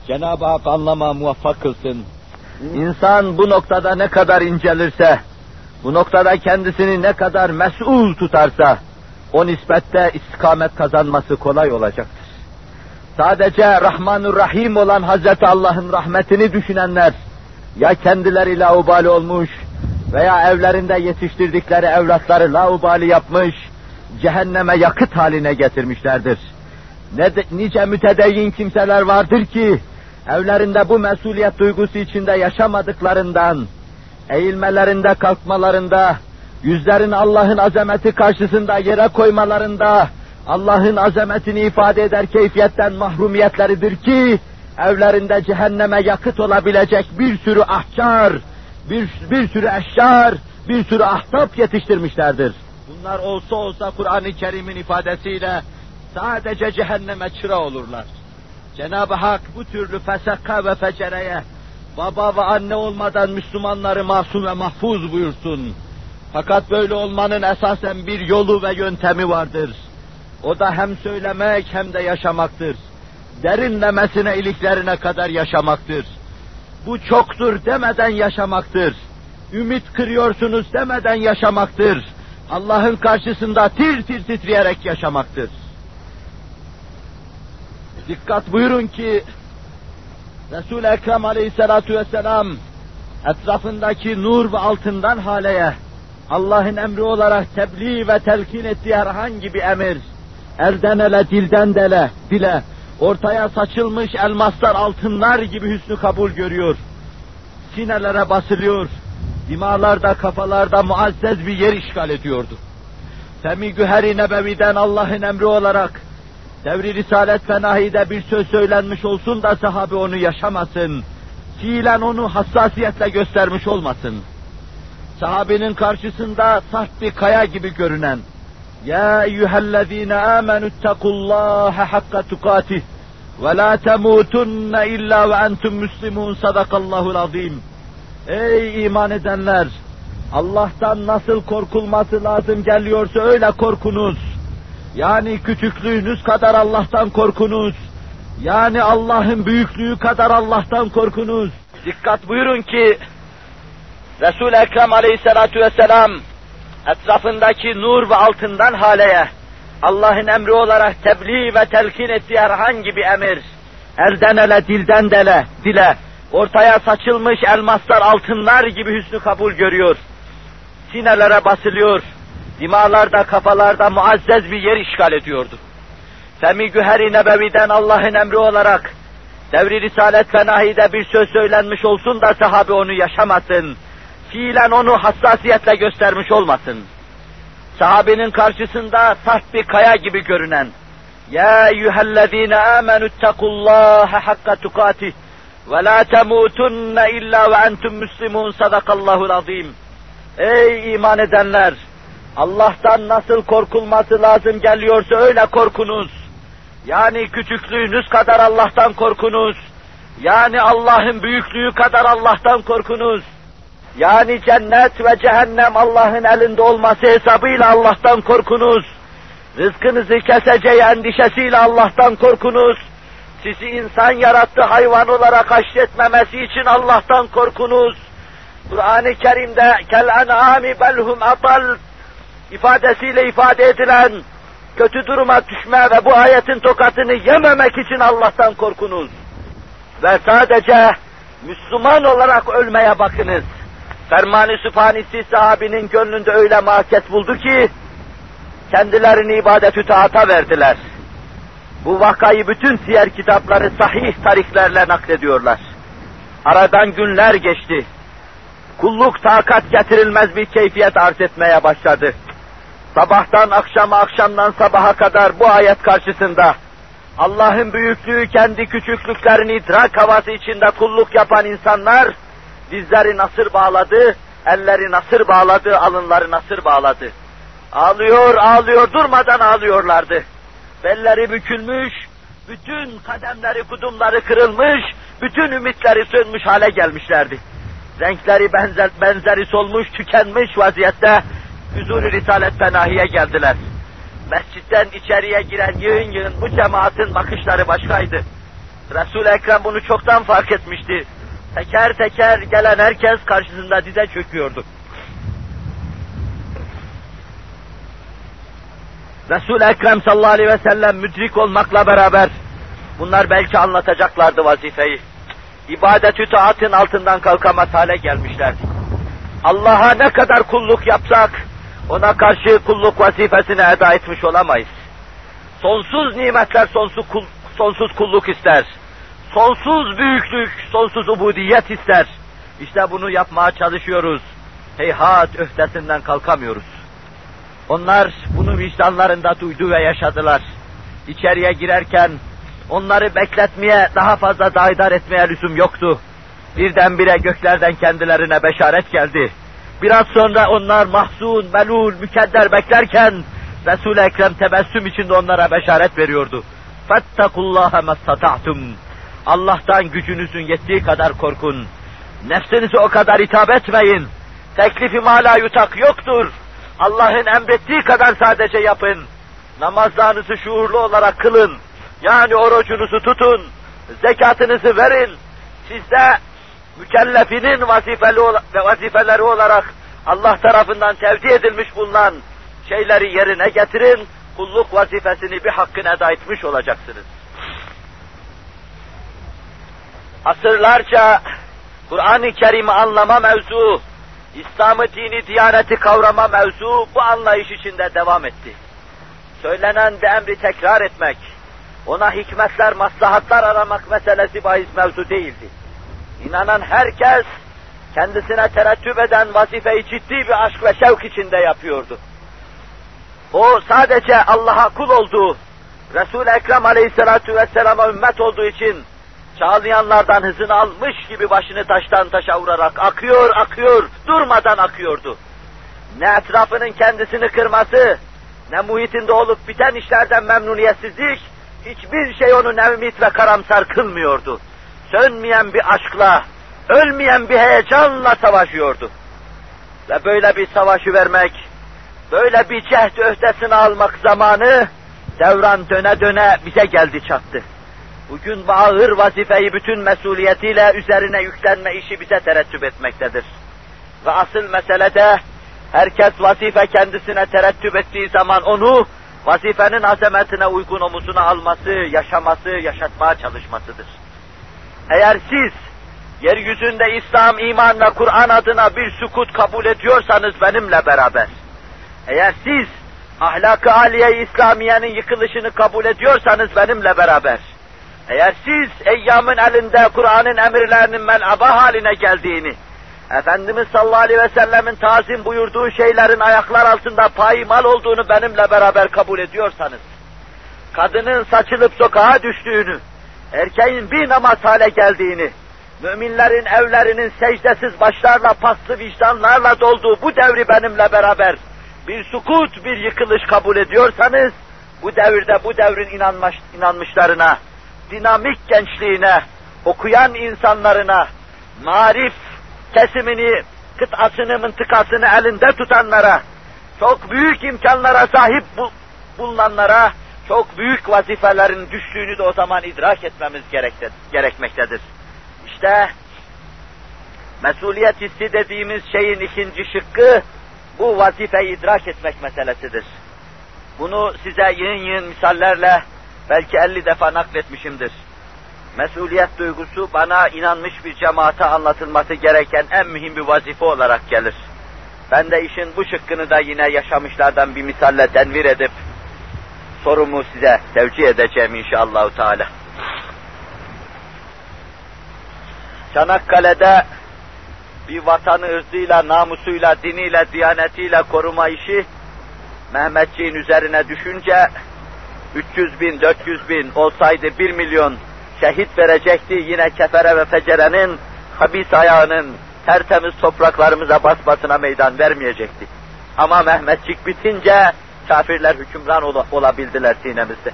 Cenab-ı Hak anlama muvaffak kılsın. İnsan bu noktada ne kadar incelirse, bu noktada kendisini ne kadar mesul tutarsa, o nispette istikamet kazanması kolay olacaktır. Sadece Rahmanur Rahim olan Hazreti Allah'ın rahmetini düşünenler, ya kendileri laubali olmuş veya evlerinde yetiştirdikleri evlatları laubali yapmış, cehenneme yakıt haline getirmişlerdir. Ne de, nice mütedeyyin kimseler vardır ki, evlerinde bu mesuliyet duygusu içinde yaşamadıklarından, eğilmelerinde, kalkmalarında, yüzlerini Allah'ın azameti karşısında yere koymalarında, Allah'ın azametini ifade eder keyfiyetten mahrumiyetleridir ki, evlerinde cehenneme yakıt olabilecek bir sürü ahkar, bir, bir sürü eşyar, bir sürü ahtap yetiştirmişlerdir. Bunlar olsa olsa Kur'an-ı Kerim'in ifadesiyle sadece cehenneme çıra olurlar. Cenab-ı Hak bu türlü fesakka ve fecereye baba ve anne olmadan Müslümanları masum ve mahfuz buyursun. Fakat böyle olmanın esasen bir yolu ve yöntemi vardır. O da hem söylemek hem de yaşamaktır. Derinlemesine iliklerine kadar yaşamaktır. Bu çoktur demeden yaşamaktır. Ümit kırıyorsunuz demeden yaşamaktır. Allah'ın karşısında tir tir titreyerek yaşamaktır. Dikkat buyurun ki Resul-i Ekrem aleyhissalatu vesselam etrafındaki nur ve altından haleye Allah'ın emri olarak tebliğ ve telkin ettiği herhangi bir emir elden ele dilden dele dile ortaya saçılmış elmaslar altınlar gibi hüsnü kabul görüyor. Sinelere basılıyor. Dimalarda, kafalarda muazzez bir yer işgal ediyordu. Femi Güheri Nebevi'den Allah'ın emri olarak Devri Risalet Fenahi'de bir söz söylenmiş olsun da sahabe onu yaşamasın. Fiilen onu hassasiyetle göstermiş olmasın. Sahabenin karşısında sert bir kaya gibi görünen Ya eyyühellezine amenüttekullâhe hakka tukatih ve la temutunne illa ve entum müslimun sadakallahul azim. Ey iman edenler! Allah'tan nasıl korkulması lazım geliyorsa öyle korkunuz yani küçüklüğünüz kadar Allah'tan korkunuz. Yani Allah'ın büyüklüğü kadar Allah'tan korkunuz. Dikkat buyurun ki Resul-i Ekrem aleyhissalatu vesselam etrafındaki nur ve altından haleye, Allah'ın emri olarak tebliğ ve telkin ettiği herhangi bir emir, elden ele, dilden dele, dile, ortaya saçılmış elmaslar, altınlar gibi hüsnü kabul görüyor. Sinelere basılıyor, dimalarda, kafalarda muazzez bir yer işgal ediyordu. Femi Güheri Nebevi'den Allah'ın emri olarak, devri Risalet Fenahi'de bir söz söylenmiş olsun da sahabe onu yaşamasın fiilen onu hassasiyetle göstermiş olmasın. Sahabenin karşısında sert bir kaya gibi görünen, Ya eyyühellezine amenü ittakullaha hakka tukatih ve la temutunne illa ve entum müslimun sadakallahul azim. Ey iman edenler! Allah'tan nasıl korkulması lazım geliyorsa öyle korkunuz. Yani küçüklüğünüz kadar Allah'tan korkunuz. Yani Allah'ın büyüklüğü kadar Allah'tan korkunuz. Yani cennet ve cehennem Allah'ın elinde olması hesabıyla Allah'tan korkunuz. Rızkınızı keseceği endişesiyle Allah'tan korkunuz. Sizi insan yarattı hayvan olarak haşretmemesi için Allah'tan korkunuz. Kur'an-ı Kerim'de kel en'ami belhum atal ifadesiyle ifade edilen kötü duruma düşme ve bu ayetin tokatını yememek için Allah'tan korkunuz. Ve sadece Müslüman olarak ölmeye bakınız. Ferman-ı Sübhanisi sahabinin gönlünde öyle mahket buldu ki, kendilerini ibadet-ü taata verdiler. Bu vakayı bütün siyer kitapları sahih tarihlerle naklediyorlar. Aradan günler geçti. Kulluk takat getirilmez bir keyfiyet arz etmeye başladı. Sabahtan akşama, akşamdan sabaha kadar bu ayet karşısında Allah'ın büyüklüğü kendi küçüklüklerini idrak havası içinde kulluk yapan insanlar dizleri nasır bağladı, elleri nasır bağladı, alınları nasır bağladı. Ağlıyor, ağlıyor, durmadan ağlıyorlardı. Belleri bükülmüş, bütün kademleri, kudumları kırılmış, bütün ümitleri sönmüş hale gelmişlerdi. Renkleri benzer, benzeri solmuş, tükenmiş vaziyette huzur-u Risalet Fenahi'ye geldiler. Mescitten içeriye giren yığın yığın bu cemaatin bakışları başkaydı. Resul-i Ekrem bunu çoktan fark etmişti. Teker teker gelen herkes karşısında dize çöküyordu. Resul-i Ekrem sallallahu aleyhi ve sellem müdrik olmakla beraber bunlar belki anlatacaklardı vazifeyi. İbadet-ü taatın altından kalkamaz hale gelmişlerdi. Allah'a ne kadar kulluk yapsak ona karşı kulluk vazifesini eda etmiş olamayız. Sonsuz nimetler sonsuz, kul, sonsuz kulluk ister. Sonsuz büyüklük, sonsuz ubudiyet ister. İşte bunu yapmaya çalışıyoruz. Heyhat öhdesinden kalkamıyoruz. Onlar bunu vicdanlarında duydu ve yaşadılar. İçeriye girerken onları bekletmeye, daha fazla daidar etmeye lüzum yoktu. Birdenbire göklerden kendilerine beşaret geldi. Biraz sonra onlar mahzun, melul, mükedder beklerken Resul-i Ekrem tebessüm içinde onlara beşaret veriyordu. فَاتَّقُوا اللّٰهَ Allah'tan gücünüzün yettiği kadar korkun. Nefsinize o kadar hitap etmeyin. Teklifi mala yutak yoktur. Allah'ın emrettiği kadar sadece yapın. Namazlarınızı şuurlu olarak kılın. Yani orucunuzu tutun. Zekatınızı verin. Sizde mükellefinin vazifeli vazifeleri olarak Allah tarafından tevdi edilmiş bulunan şeyleri yerine getirin, kulluk vazifesini bir hakkın eda etmiş olacaksınız. Asırlarca Kur'an-ı Kerim'i anlama mevzu, İslam'ı dini diyaneti kavrama mevzu bu anlayış içinde devam etti. Söylenen de emri tekrar etmek, ona hikmetler, maslahatlar aramak meselesi bahis mevzu değildi. İnanan herkes kendisine terettüp eden vazifeyi ciddi bir aşk ve şevk içinde yapıyordu. O sadece Allah'a kul olduğu, Resul-i Ekrem aleyhissalatu vesselama ümmet olduğu için çağlayanlardan hızını almış gibi başını taştan taşa vurarak akıyor, akıyor, durmadan akıyordu. Ne etrafının kendisini kırması, ne muhitinde olup biten işlerden memnuniyetsizlik, hiçbir şey onu nevmit ve karamsar kılmıyordu sönmeyen bir aşkla, ölmeyen bir heyecanla savaşıyordu. Ve böyle bir savaşı vermek, böyle bir cehd öhdesini almak zamanı, devran döne döne bize geldi çattı. Bugün bu ağır vazifeyi bütün mesuliyetiyle üzerine yüklenme işi bize terettüp etmektedir. Ve asıl mesele de herkes vazife kendisine terettüp ettiği zaman onu vazifenin azametine uygun omuzuna alması, yaşaması, yaşatmaya çalışmasıdır. Eğer siz yeryüzünde İslam, iman ve Kur'an adına bir sukut kabul ediyorsanız benimle beraber, eğer siz ahlak-ı aliye İslamiye'nin yıkılışını kabul ediyorsanız benimle beraber, eğer siz eyyamın elinde Kur'an'ın emirlerinin mel'aba haline geldiğini, Efendimiz sallallahu aleyhi ve sellemin tazim buyurduğu şeylerin ayaklar altında payimal olduğunu benimle beraber kabul ediyorsanız, kadının saçılıp sokağa düştüğünü, erkeğin bir namaz hale geldiğini, müminlerin evlerinin secdesiz başlarla, paslı vicdanlarla dolduğu bu devri benimle beraber bir sukut, bir yıkılış kabul ediyorsanız, bu devirde bu devrin inanmış, inanmışlarına, dinamik gençliğine, okuyan insanlarına, marif kesimini, kıtasını, mıntıkasını elinde tutanlara, çok büyük imkanlara sahip bulunanlara, çok büyük vazifelerin düştüğünü de o zaman idrak etmemiz gerekmektedir. İşte mesuliyet hissi dediğimiz şeyin ikinci şıkkı bu vazifeyi idrak etmek meselesidir. Bunu size yığın yığın misallerle belki elli defa nakletmişimdir. Mesuliyet duygusu bana inanmış bir cemaate anlatılması gereken en mühim bir vazife olarak gelir. Ben de işin bu şıkkını da yine yaşamışlardan bir misalle tenvir edip sorumu size tevcih edeceğim inşallah Teala. Çanakkale'de bir vatanı ırzıyla, namusuyla, diniyle, diyanetiyle koruma işi Mehmetçiğin üzerine düşünce 300 bin, 400 bin olsaydı 1 milyon şehit verecekti yine kefere ve fecerenin habis ayağının tertemiz topraklarımıza basmasına meydan vermeyecekti. Ama Mehmetçik bitince kafirler hükümran ol olabildiler sinemizde.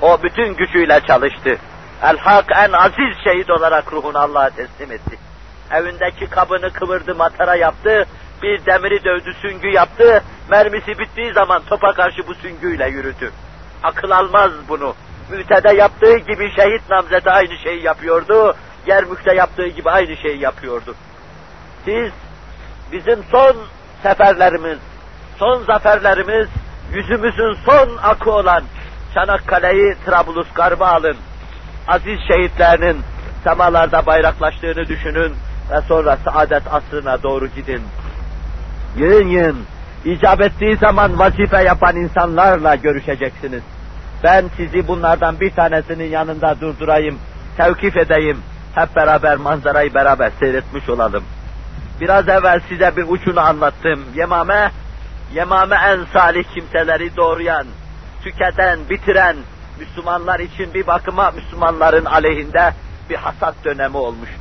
O bütün gücüyle çalıştı. El-Hak en aziz şehit olarak ruhunu Allah'a teslim etti. Evindeki kabını kıvırdı, matara yaptı, bir demiri dövdü, süngü yaptı, mermisi bittiği zaman topa karşı bu süngüyle yürüdü. Akıl almaz bunu. Mütede yaptığı gibi şehit namzede aynı şeyi yapıyordu, Yermük'te yaptığı gibi aynı şeyi yapıyordu. Siz, bizim son seferlerimiz, son zaferlerimiz, yüzümüzün son akı olan Çanakkale'yi Trablus garba alın. Aziz şehitlerinin semalarda bayraklaştığını düşünün ve sonra saadet asrına doğru gidin. Yığın yığın, icap ettiği zaman vazife yapan insanlarla görüşeceksiniz. Ben sizi bunlardan bir tanesinin yanında durdurayım, tevkif edeyim, hep beraber manzarayı beraber seyretmiş olalım. Biraz evvel size bir uçunu anlattım. Yemame, Yemame en salih kimseleri doğrayan, tüketen, bitiren, Müslümanlar için bir bakıma Müslümanların aleyhinde bir hasat dönemi olmuştu.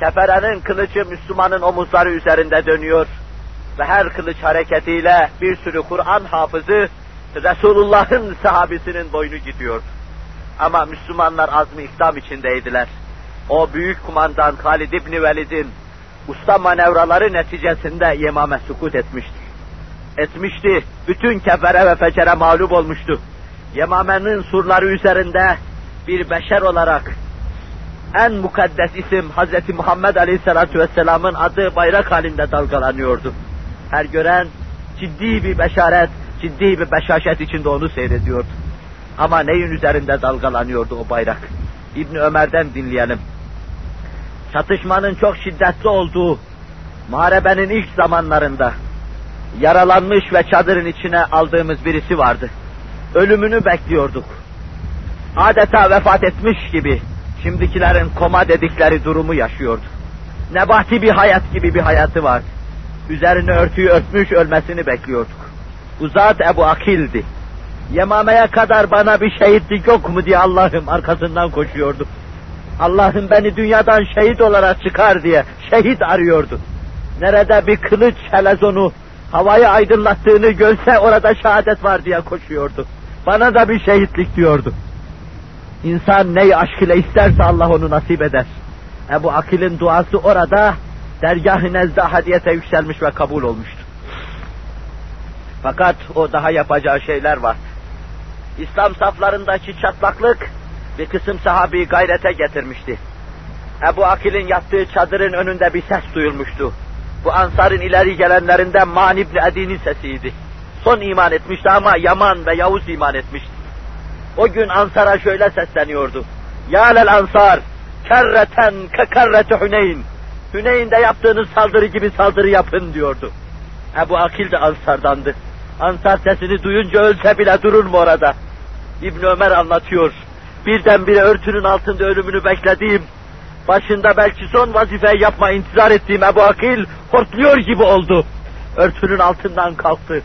Teferenin kılıcı Müslümanın omuzları üzerinde dönüyor ve her kılıç hareketiyle bir sürü Kur'an hafızı Resulullah'ın sahabisinin boynu gidiyor. Ama Müslümanlar azmi ikdam içindeydiler. O büyük kumandan Halid İbni Velid'in usta manevraları neticesinde Yemame sukut etmişti. Etmişti. Bütün kefere ve fecere mağlup olmuştu. Yemame'nin surları üzerinde bir beşer olarak en mukaddes isim Hz. Muhammed Aleyhisselatü Vesselam'ın adı bayrak halinde dalgalanıyordu. Her gören ciddi bir beşaret, ciddi bir beşaşet içinde onu seyrediyordu. Ama neyin üzerinde dalgalanıyordu o bayrak? İbni Ömer'den dinleyelim. Çatışmanın çok şiddetli olduğu, muharebenin ilk zamanlarında yaralanmış ve çadırın içine aldığımız birisi vardı. Ölümünü bekliyorduk. Adeta vefat etmiş gibi şimdikilerin koma dedikleri durumu yaşıyordu. Nebati bir hayat gibi bir hayatı vardı. Üzerine örtüyü örtmüş ölmesini bekliyorduk. Uzat Ebu Akil'di. Yemame'ye kadar bana bir şehitlik yok mu diye Allah'ım arkasından koşuyordu. Allah'ım beni dünyadan şehit olarak çıkar diye şehit arıyordu. Nerede bir kılıç helezonu havayı aydınlattığını görse orada şehadet var diye koşuyordu. Bana da bir şehitlik diyordu. İnsan neyi aşk ile isterse Allah onu nasip eder. Ebu Akil'in duası orada dergah-ı nezde hadiyete yükselmiş ve kabul olmuştu. Fakat o daha yapacağı şeyler var. İslam saflarındaki çatlaklık bir kısım sahabeyi gayrete getirmişti. Ebu Akil'in yattığı çadırın önünde bir ses duyulmuştu. Bu ansarın ileri gelenlerinden Man İbni Edi'nin sesiydi. Son iman etmişti ama Yaman ve Yavuz iman etmişti. O gün Ansar'a şöyle sesleniyordu. Ya lel Ansar, kerreten ke kerreti Hüneyn. Hüneyn'de yaptığınız saldırı gibi saldırı yapın diyordu. Ebu Akil de Ansar'dandı. Ansar sesini duyunca ölse bile durur mu orada? İbn Ömer anlatıyor. Birdenbire örtünün altında ölümünü beklediğim, başında belki son vazifeyi yapma intizar ettiğim Ebu Akil hortluyor gibi oldu. Örtünün altından kalktı.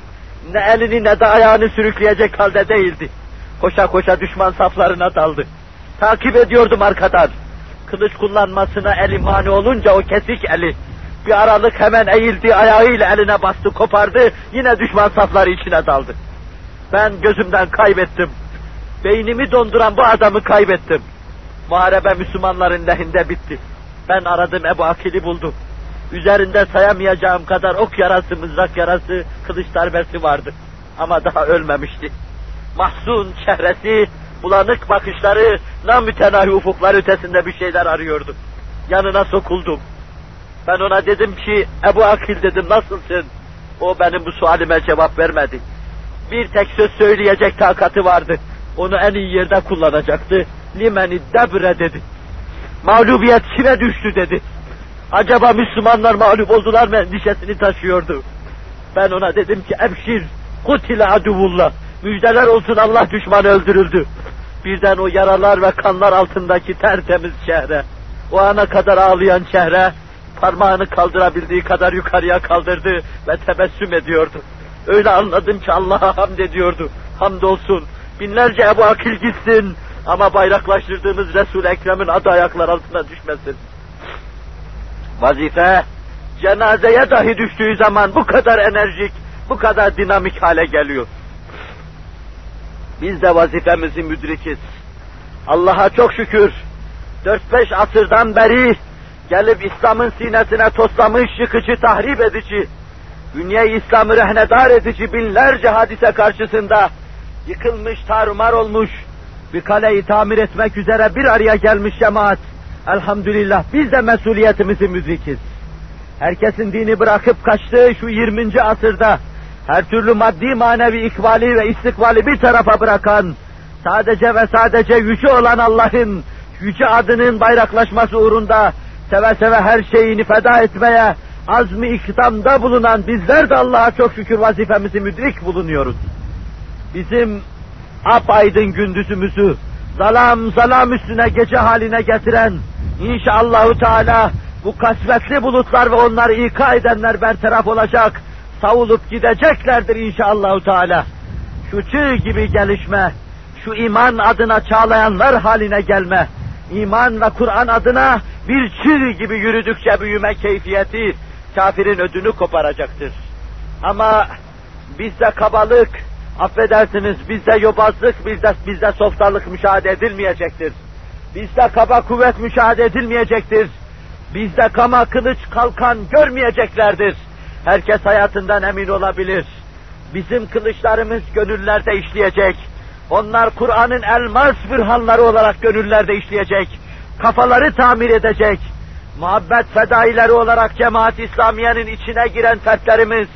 Ne elini ne de ayağını sürükleyecek halde değildi. Koşa koşa düşman saflarına daldı. Takip ediyordum arkadan. Kılıç kullanmasına eli mani olunca o kesik eli bir aralık hemen eğildi, ayağıyla eline bastı, kopardı, yine düşman safları içine daldı. Ben gözümden kaybettim. Beynimi donduran bu adamı kaybettim. Muharebe Müslümanların lehinde bitti. Ben aradım Ebu Akil'i buldum. Üzerinde sayamayacağım kadar ok yarası, mızrak yarası, kılıç darbesi vardı. Ama daha ölmemişti. Mahzun çehresi, bulanık bakışları, namütenahi ufuklar ötesinde bir şeyler arıyordu. Yanına sokuldum. Ben ona dedim ki, Ebu Akil dedim, nasılsın? O benim bu sualime cevap vermedi. Bir tek söz söyleyecek takatı vardı. Onu en iyi yerde kullanacaktı. Limeni debre dedi. Mağlubiyet kime düştü dedi. Acaba Müslümanlar mağlup oldular mı endişesini taşıyordu. Ben ona dedim ki ebşir, kutile aduvullah. Müjdeler olsun Allah düşmanı öldürüldü. Birden o yaralar ve kanlar altındaki tertemiz çehre, o ana kadar ağlayan çehre, parmağını kaldırabildiği kadar yukarıya kaldırdı ve tebessüm ediyordu. Öyle anladım ki Allah'a hamd ediyordu. Hamdolsun. Binlerce Ebu Akil gitsin ama bayraklaştırdığımız Resul-i Ekrem'in adı ayaklar altına düşmesin. Vazife, cenazeye dahi düştüğü zaman bu kadar enerjik, bu kadar dinamik hale geliyor. Biz de vazifemizi müdrikiz. Allah'a çok şükür, 4-5 asırdan beri gelip İslam'ın sinesine toslamış, yıkıcı, tahrip edici, dünya İslam'ı rehnedar edici binlerce hadise karşısında yıkılmış, tarumar olmuş, bir kaleyi tamir etmek üzere bir araya gelmiş cemaat. Elhamdülillah biz de mesuliyetimizi müdrikiz. Herkesin dini bırakıp kaçtığı şu 20. asırda her türlü maddi manevi ikbali ve istikbali bir tarafa bırakan, sadece ve sadece yüce olan Allah'ın yüce adının bayraklaşması uğrunda seve seve her şeyini feda etmeye azmi ikdamda bulunan bizler de Allah'a çok şükür vazifemizi müdrik bulunuyoruz. Bizim apaydın gündüzümüzü zalam zalam üstüne gece haline getiren inşallahü teala bu kasvetli bulutlar ve onları ika edenler bertaraf olacak, savulup gideceklerdir inşallahü teala. Şu çığ gibi gelişme, şu iman adına çağlayanlar haline gelme, iman ve Kur'an adına bir çığ gibi yürüdükçe büyüme keyfiyeti kafirin ödünü koparacaktır. Ama bizde kabalık, affedersiniz bizde yobazlık, bizde, bizde softalık müşahede edilmeyecektir. Bizde kaba kuvvet müşahede edilmeyecektir. Bizde kama kılıç kalkan görmeyeceklerdir. Herkes hayatından emin olabilir. Bizim kılıçlarımız gönüllerde işleyecek. Onlar Kur'an'ın elmas bürhanları olarak gönüllerde işleyecek. Kafaları tamir edecek. Muhabbet fedaileri olarak cemaat İslamiye'nin içine giren fertlerimiz,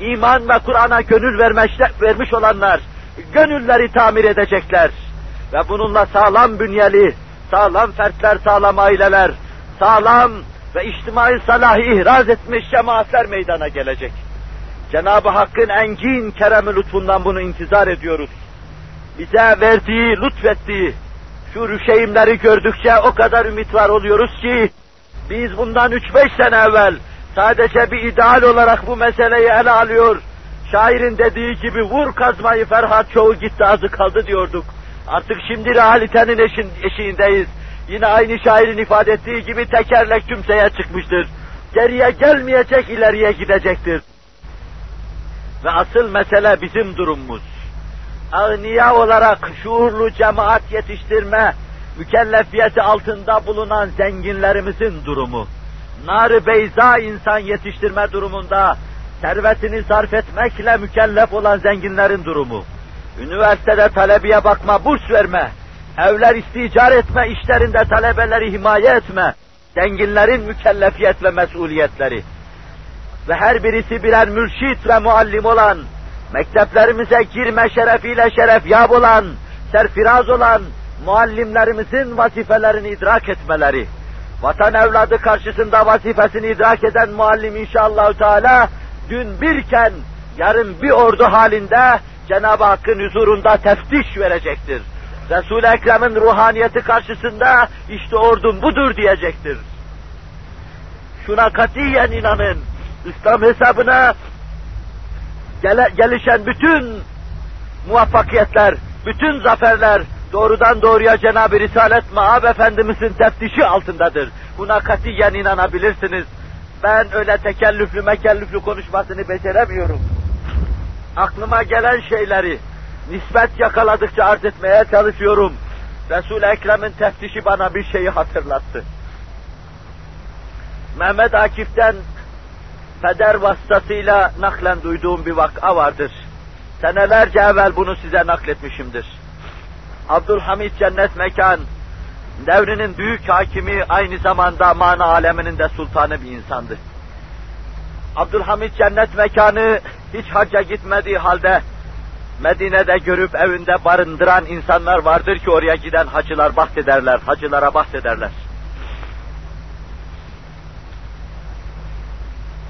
iman ve Kur'an'a gönül vermiş, vermiş olanlar, gönülleri tamir edecekler. Ve bununla sağlam bünyeli, sağlam fertler, sağlam aileler, sağlam ve içtimai salahı ihraz etmiş cemaatler meydana gelecek. Cenab-ı Hakk'ın engin kerem lütfundan bunu intizar ediyoruz. Bize verdiği, lütfettiği şu rüşeğimleri gördükçe o kadar ümit var oluyoruz ki biz bundan 3-5 sene evvel sadece bir ideal olarak bu meseleyi ele alıyor. Şairin dediği gibi vur kazmayı Ferhat çoğu gitti azı kaldı diyorduk. Artık şimdi realitenin eşin, eşiğindeyiz. Yine aynı şairin ifade ettiği gibi tekerlek tümseye çıkmıştır. Geriye gelmeyecek, ileriye gidecektir. Ve asıl mesele bizim durumumuz. Ağniya olarak şuurlu cemaat yetiştirme, mükellefiyeti altında bulunan zenginlerimizin durumu. Nar-ı beyza insan yetiştirme durumunda servetini sarf etmekle mükellef olan zenginlerin durumu. Üniversitede talebiye bakma, burs verme, evler isticar etme, işlerinde talebeleri himaye etme, zenginlerin mükellefiyet ve mesuliyetleri. Ve her birisi birer mürşit ve muallim olan, mekteplerimize girme şerefiyle şeref yap olan, serfiraz olan muallimlerimizin vazifelerini idrak etmeleri, vatan evladı karşısında vazifesini idrak eden muallim inşallah Teala dün birken yarın bir ordu halinde Cenab-ı Hakk'ın huzurunda teftiş verecektir. Resul-i Ekrem'in ruhaniyeti karşısında işte ordum budur diyecektir. Şuna katiyen inanın. İslam hesabına gele, gelişen bütün muvaffakiyetler, bütün zaferler doğrudan doğruya Cenab-ı Risalet Maab Efendimizin teftişi altındadır. Buna katiyen inanabilirsiniz. Ben öyle tekellüflü mekellüflü konuşmasını beceremiyorum. Aklıma gelen şeyleri nispet yakaladıkça arz etmeye çalışıyorum. Resul-i Ekrem'in teftişi bana bir şeyi hatırlattı. Mehmet Akif'ten peder vasıtasıyla naklen duyduğum bir vaka vardır. Senelerce evvel bunu size nakletmişimdir. Abdülhamid Cennet Mekan, devrinin büyük hakimi aynı zamanda mana aleminin de sultanı bir insandı. Abdülhamid Cennet Mekanı hiç hacca gitmediği halde Medine'de görüp evinde barındıran insanlar vardır ki oraya giden hacılar bahsederler, hacılara bahsederler.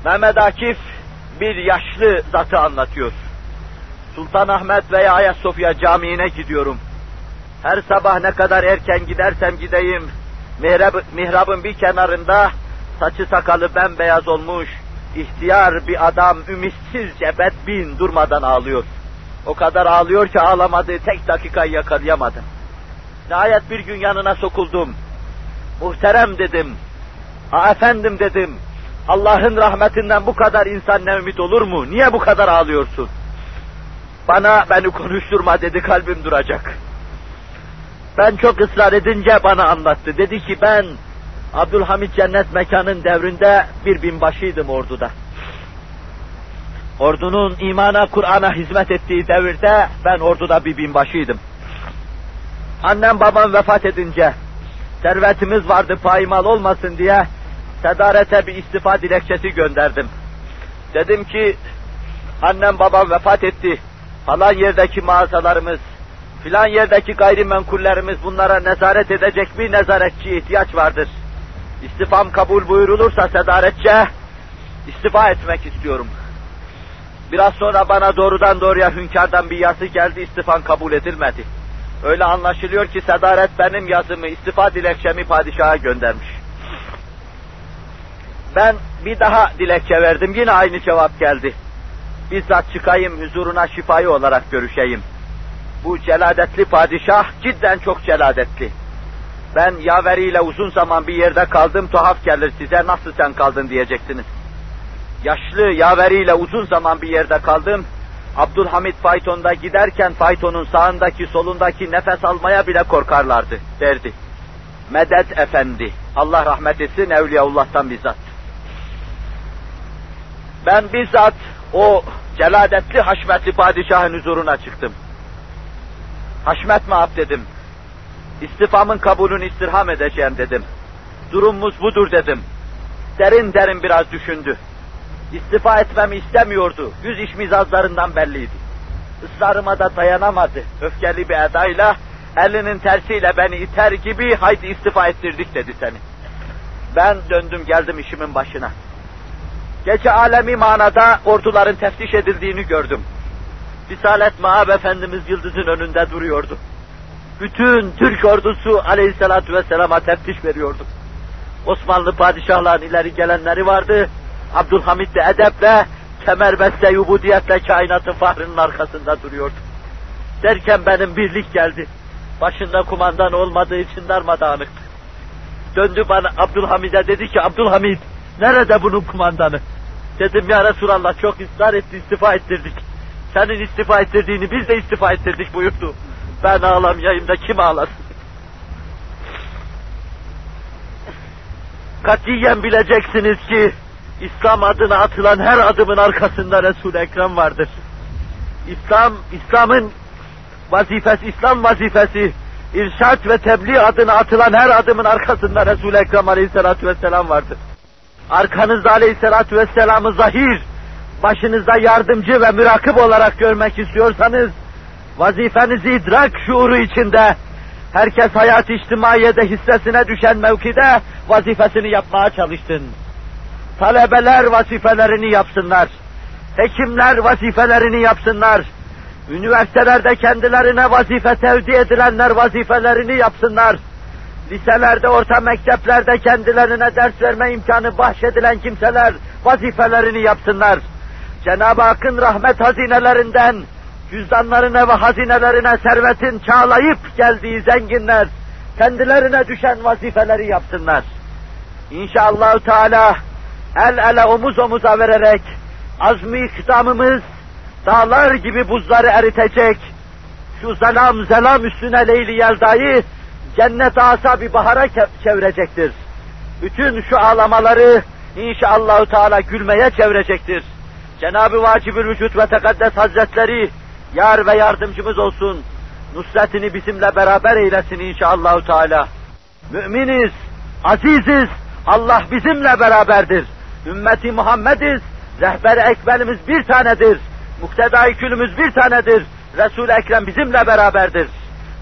Mehmet Akif bir yaşlı zatı anlatıyor. Sultan Ahmet veya Ayasofya Camii'ne gidiyorum. Her sabah ne kadar erken gidersem gideyim, mihrab, mihrabın bir kenarında saçı sakalı bembeyaz olmuş, ihtiyar bir adam ümitsizce bedbin durmadan ağlıyor. O kadar ağlıyor ki ağlamadığı tek dakikayı yakalayamadım. Nihayet bir gün yanına sokuldum. Muhterem dedim. Ha efendim dedim. Allah'ın rahmetinden bu kadar insan ne ümit olur mu? Niye bu kadar ağlıyorsun? Bana beni konuşturma dedi kalbim duracak. Ben çok ısrar edince bana anlattı. Dedi ki ben Abdülhamit Cennet Mekan'ın devrinde bir binbaşıydım orduda. Ordunun imana, Kur'an'a hizmet ettiği devirde ben orduda bir binbaşıydım. Annem babam vefat edince servetimiz vardı paymal olmasın diye sedarete bir istifa dilekçesi gönderdim. Dedim ki annem babam vefat etti. Falan yerdeki mağazalarımız, filan yerdeki gayrimenkullerimiz bunlara nezaret edecek bir nezaretçi ihtiyaç vardır. İstifam kabul buyurulursa sedaretçe istifa etmek istiyorum. Biraz sonra bana doğrudan doğruya hünkârdan bir yazı geldi, istifan kabul edilmedi. Öyle anlaşılıyor ki Sedaret benim yazımı, istifa dilekçemi padişaha göndermiş. Ben bir daha dilekçe verdim, yine aynı cevap geldi. Bizzat çıkayım, huzuruna şifayı olarak görüşeyim. Bu celadetli padişah cidden çok celadetli. Ben yaveriyle uzun zaman bir yerde kaldım, tuhaf gelir size, nasıl sen kaldın diyeceksiniz. Yaşlı yaveriyle uzun zaman bir yerde kaldım. Abdülhamit faytonda giderken faytonun sağındaki solundaki nefes almaya bile korkarlardı derdi. Medet Efendi, Allah rahmet etsin Evliyaullah'tan bizzat. Ben bizzat o celadetli haşmetli padişahın huzuruna çıktım. Haşmet maap dedim. İstifamın kabulünü istirham edeceğim dedim. Durumumuz budur dedim. Derin derin biraz düşündü. İstifa etmemi istemiyordu. Yüz iş mizazlarından belliydi. Israrıma da dayanamadı. Öfkeli bir edayla elinin tersiyle beni iter gibi haydi istifa ettirdik dedi seni. Ben döndüm geldim işimin başına. Gece alemi manada orduların teftiş edildiğini gördüm. Risalet Maab Efendimiz yıldızın önünde duruyordu. Bütün Türk ordusu aleyhissalatü vesselama teftiş veriyordu. Osmanlı padişahların ileri gelenleri vardı, Abdülhamid de edeple, kemerbeste yubudiyetle kainatın fahrının arkasında duruyordu. Derken benim birlik geldi. Başında kumandan olmadığı için darmadağınıktı. Döndü bana Abdülhamid'e dedi ki Abdülhamid nerede bunun kumandanı? Dedim ya Resulallah çok ısrar etti istifa ettirdik. Senin istifa ettirdiğini biz de istifa ettirdik buyurdu. Ben ağlamayayım da kim ağlasın? Katiyen bileceksiniz ki İslam adına atılan her adımın arkasında resul Ekrem vardır. İslam, İslam'ın vazifesi, İslam vazifesi, irşat ve tebliğ adına atılan her adımın arkasında resul Ekrem Aleyhisselatü Vesselam vardır. Arkanızda Aleyhisselatü Vesselam'ı zahir, başınızda yardımcı ve mürakip olarak görmek istiyorsanız, vazifenizi idrak şuuru içinde, herkes hayat içtimaiyede hissesine düşen mevkide vazifesini yapmaya çalıştın. Talebeler vazifelerini yapsınlar. Hekimler vazifelerini yapsınlar. Üniversitelerde kendilerine vazife tevdi edilenler vazifelerini yapsınlar. Liselerde, orta mekteplerde kendilerine ders verme imkanı bahşedilen kimseler vazifelerini yapsınlar. Cenab-ı Hakk'ın rahmet hazinelerinden cüzdanlarına ve hazinelerine servetin çağlayıp geldiği zenginler kendilerine düşen vazifeleri yapsınlar. İnşallah Teala el ele omuz omuza vererek azmi ikdamımız dağlar gibi buzları eritecek, şu zelam zelam üstüne Leyli Yelda'yı cennet asa bir bahara çevirecektir. Bütün şu ağlamaları inşallahü teala gülmeye çevirecektir. Cenab-ı Vacibül Vücut ve Tekaddes Hazretleri yar ve yardımcımız olsun. Nusretini bizimle beraber eylesin inşallahü teala. Müminiz, aziziz, Allah bizimle beraberdir. Ümmeti Muhammediz, rehber-i ekberimiz bir tanedir. Muktedai külümüz bir tanedir. Resul-i Ekrem bizimle beraberdir.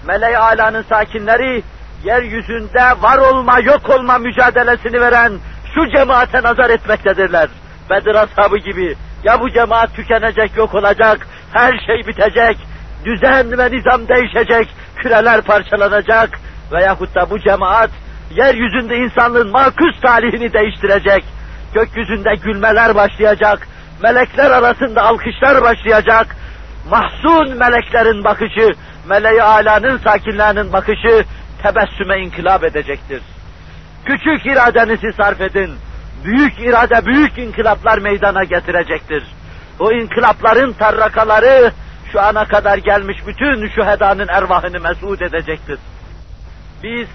Mele-i Ala'nın sakinleri, yeryüzünde var olma, yok olma mücadelesini veren şu cemaate nazar etmektedirler. Bedir ashabı gibi. Ya bu cemaat tükenecek, yok olacak, her şey bitecek, düzen ve nizam değişecek, küreler parçalanacak veyahut da bu cemaat yeryüzünde insanlığın makus talihini değiştirecek, gökyüzünde gülmeler başlayacak, melekler arasında alkışlar başlayacak, mahzun meleklerin bakışı, meleği alanın sakinlerinin bakışı tebessüme inkılap edecektir. Küçük iradenizi sarf edin. Büyük irade büyük inkılaplar meydana getirecektir. O inkılapların tarrakaları şu ana kadar gelmiş bütün şühedanın ervahını mesut edecektir. Biz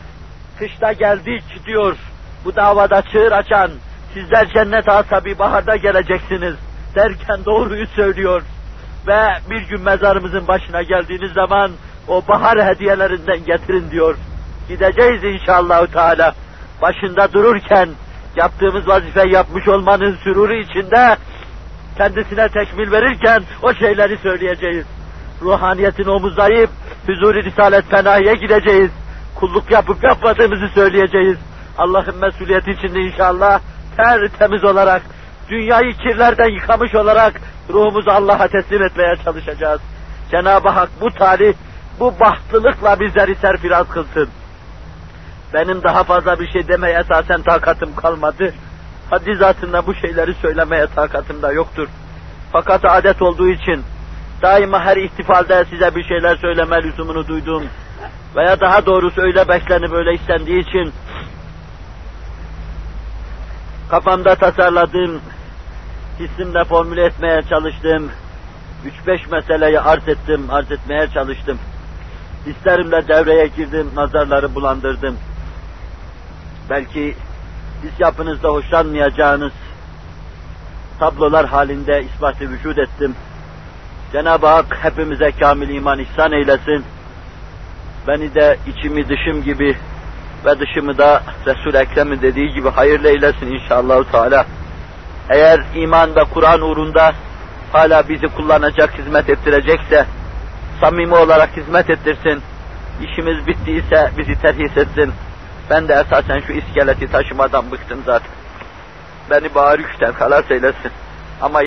kışta geldik diyor bu davada çığır açan, sizler cennet asabi baharda geleceksiniz derken doğruyu söylüyor. Ve bir gün mezarımızın başına geldiğiniz zaman o bahar hediyelerinden getirin diyor. Gideceğiz inşallah Teala. Başında dururken yaptığımız vazifeyi yapmış olmanın süruru içinde kendisine tekmil verirken o şeyleri söyleyeceğiz. Ruhaniyetin omuzlayıp huzur-i risalet fenahiye gideceğiz. Kulluk yapıp yapmadığımızı söyleyeceğiz. Allah'ın mesuliyeti içinde inşallah tertemiz olarak, dünyayı kirlerden yıkamış olarak ruhumuzu Allah'a teslim etmeye çalışacağız. Cenab-ı Hak bu talih, bu bahtlılıkla bizleri serfiraz kılsın. Benim daha fazla bir şey demeye esasen takatım kalmadı. Haddi zatında bu şeyleri söylemeye takatım da yoktur. Fakat adet olduğu için daima her ihtifalde size bir şeyler söyleme lüzumunu duydum. Veya daha doğrusu öyle beklenip öyle istendiği için kafamda tasarladığım, hissimde formüle etmeye çalıştım. Üç beş meseleyi arz ettim, arz etmeye çalıştım. Hislerimle devreye girdim, nazarları bulandırdım. Belki his yapınızda hoşlanmayacağınız tablolar halinde ispatı vücut ettim. Cenab-ı Hak hepimize kamil iman ihsan eylesin. Beni de içimi dışım gibi ve dışımı da Resul-i Ekrem'in dediği gibi hayırlı eylesin inşallah Teala. Eğer iman ve Kur'an uğrunda hala bizi kullanacak, hizmet ettirecekse, samimi olarak hizmet ettirsin. İşimiz bittiyse bizi terhis etsin. Ben de esasen şu iskeleti taşımadan bıktım zaten. Beni bari üçten kalas eylesin. Ama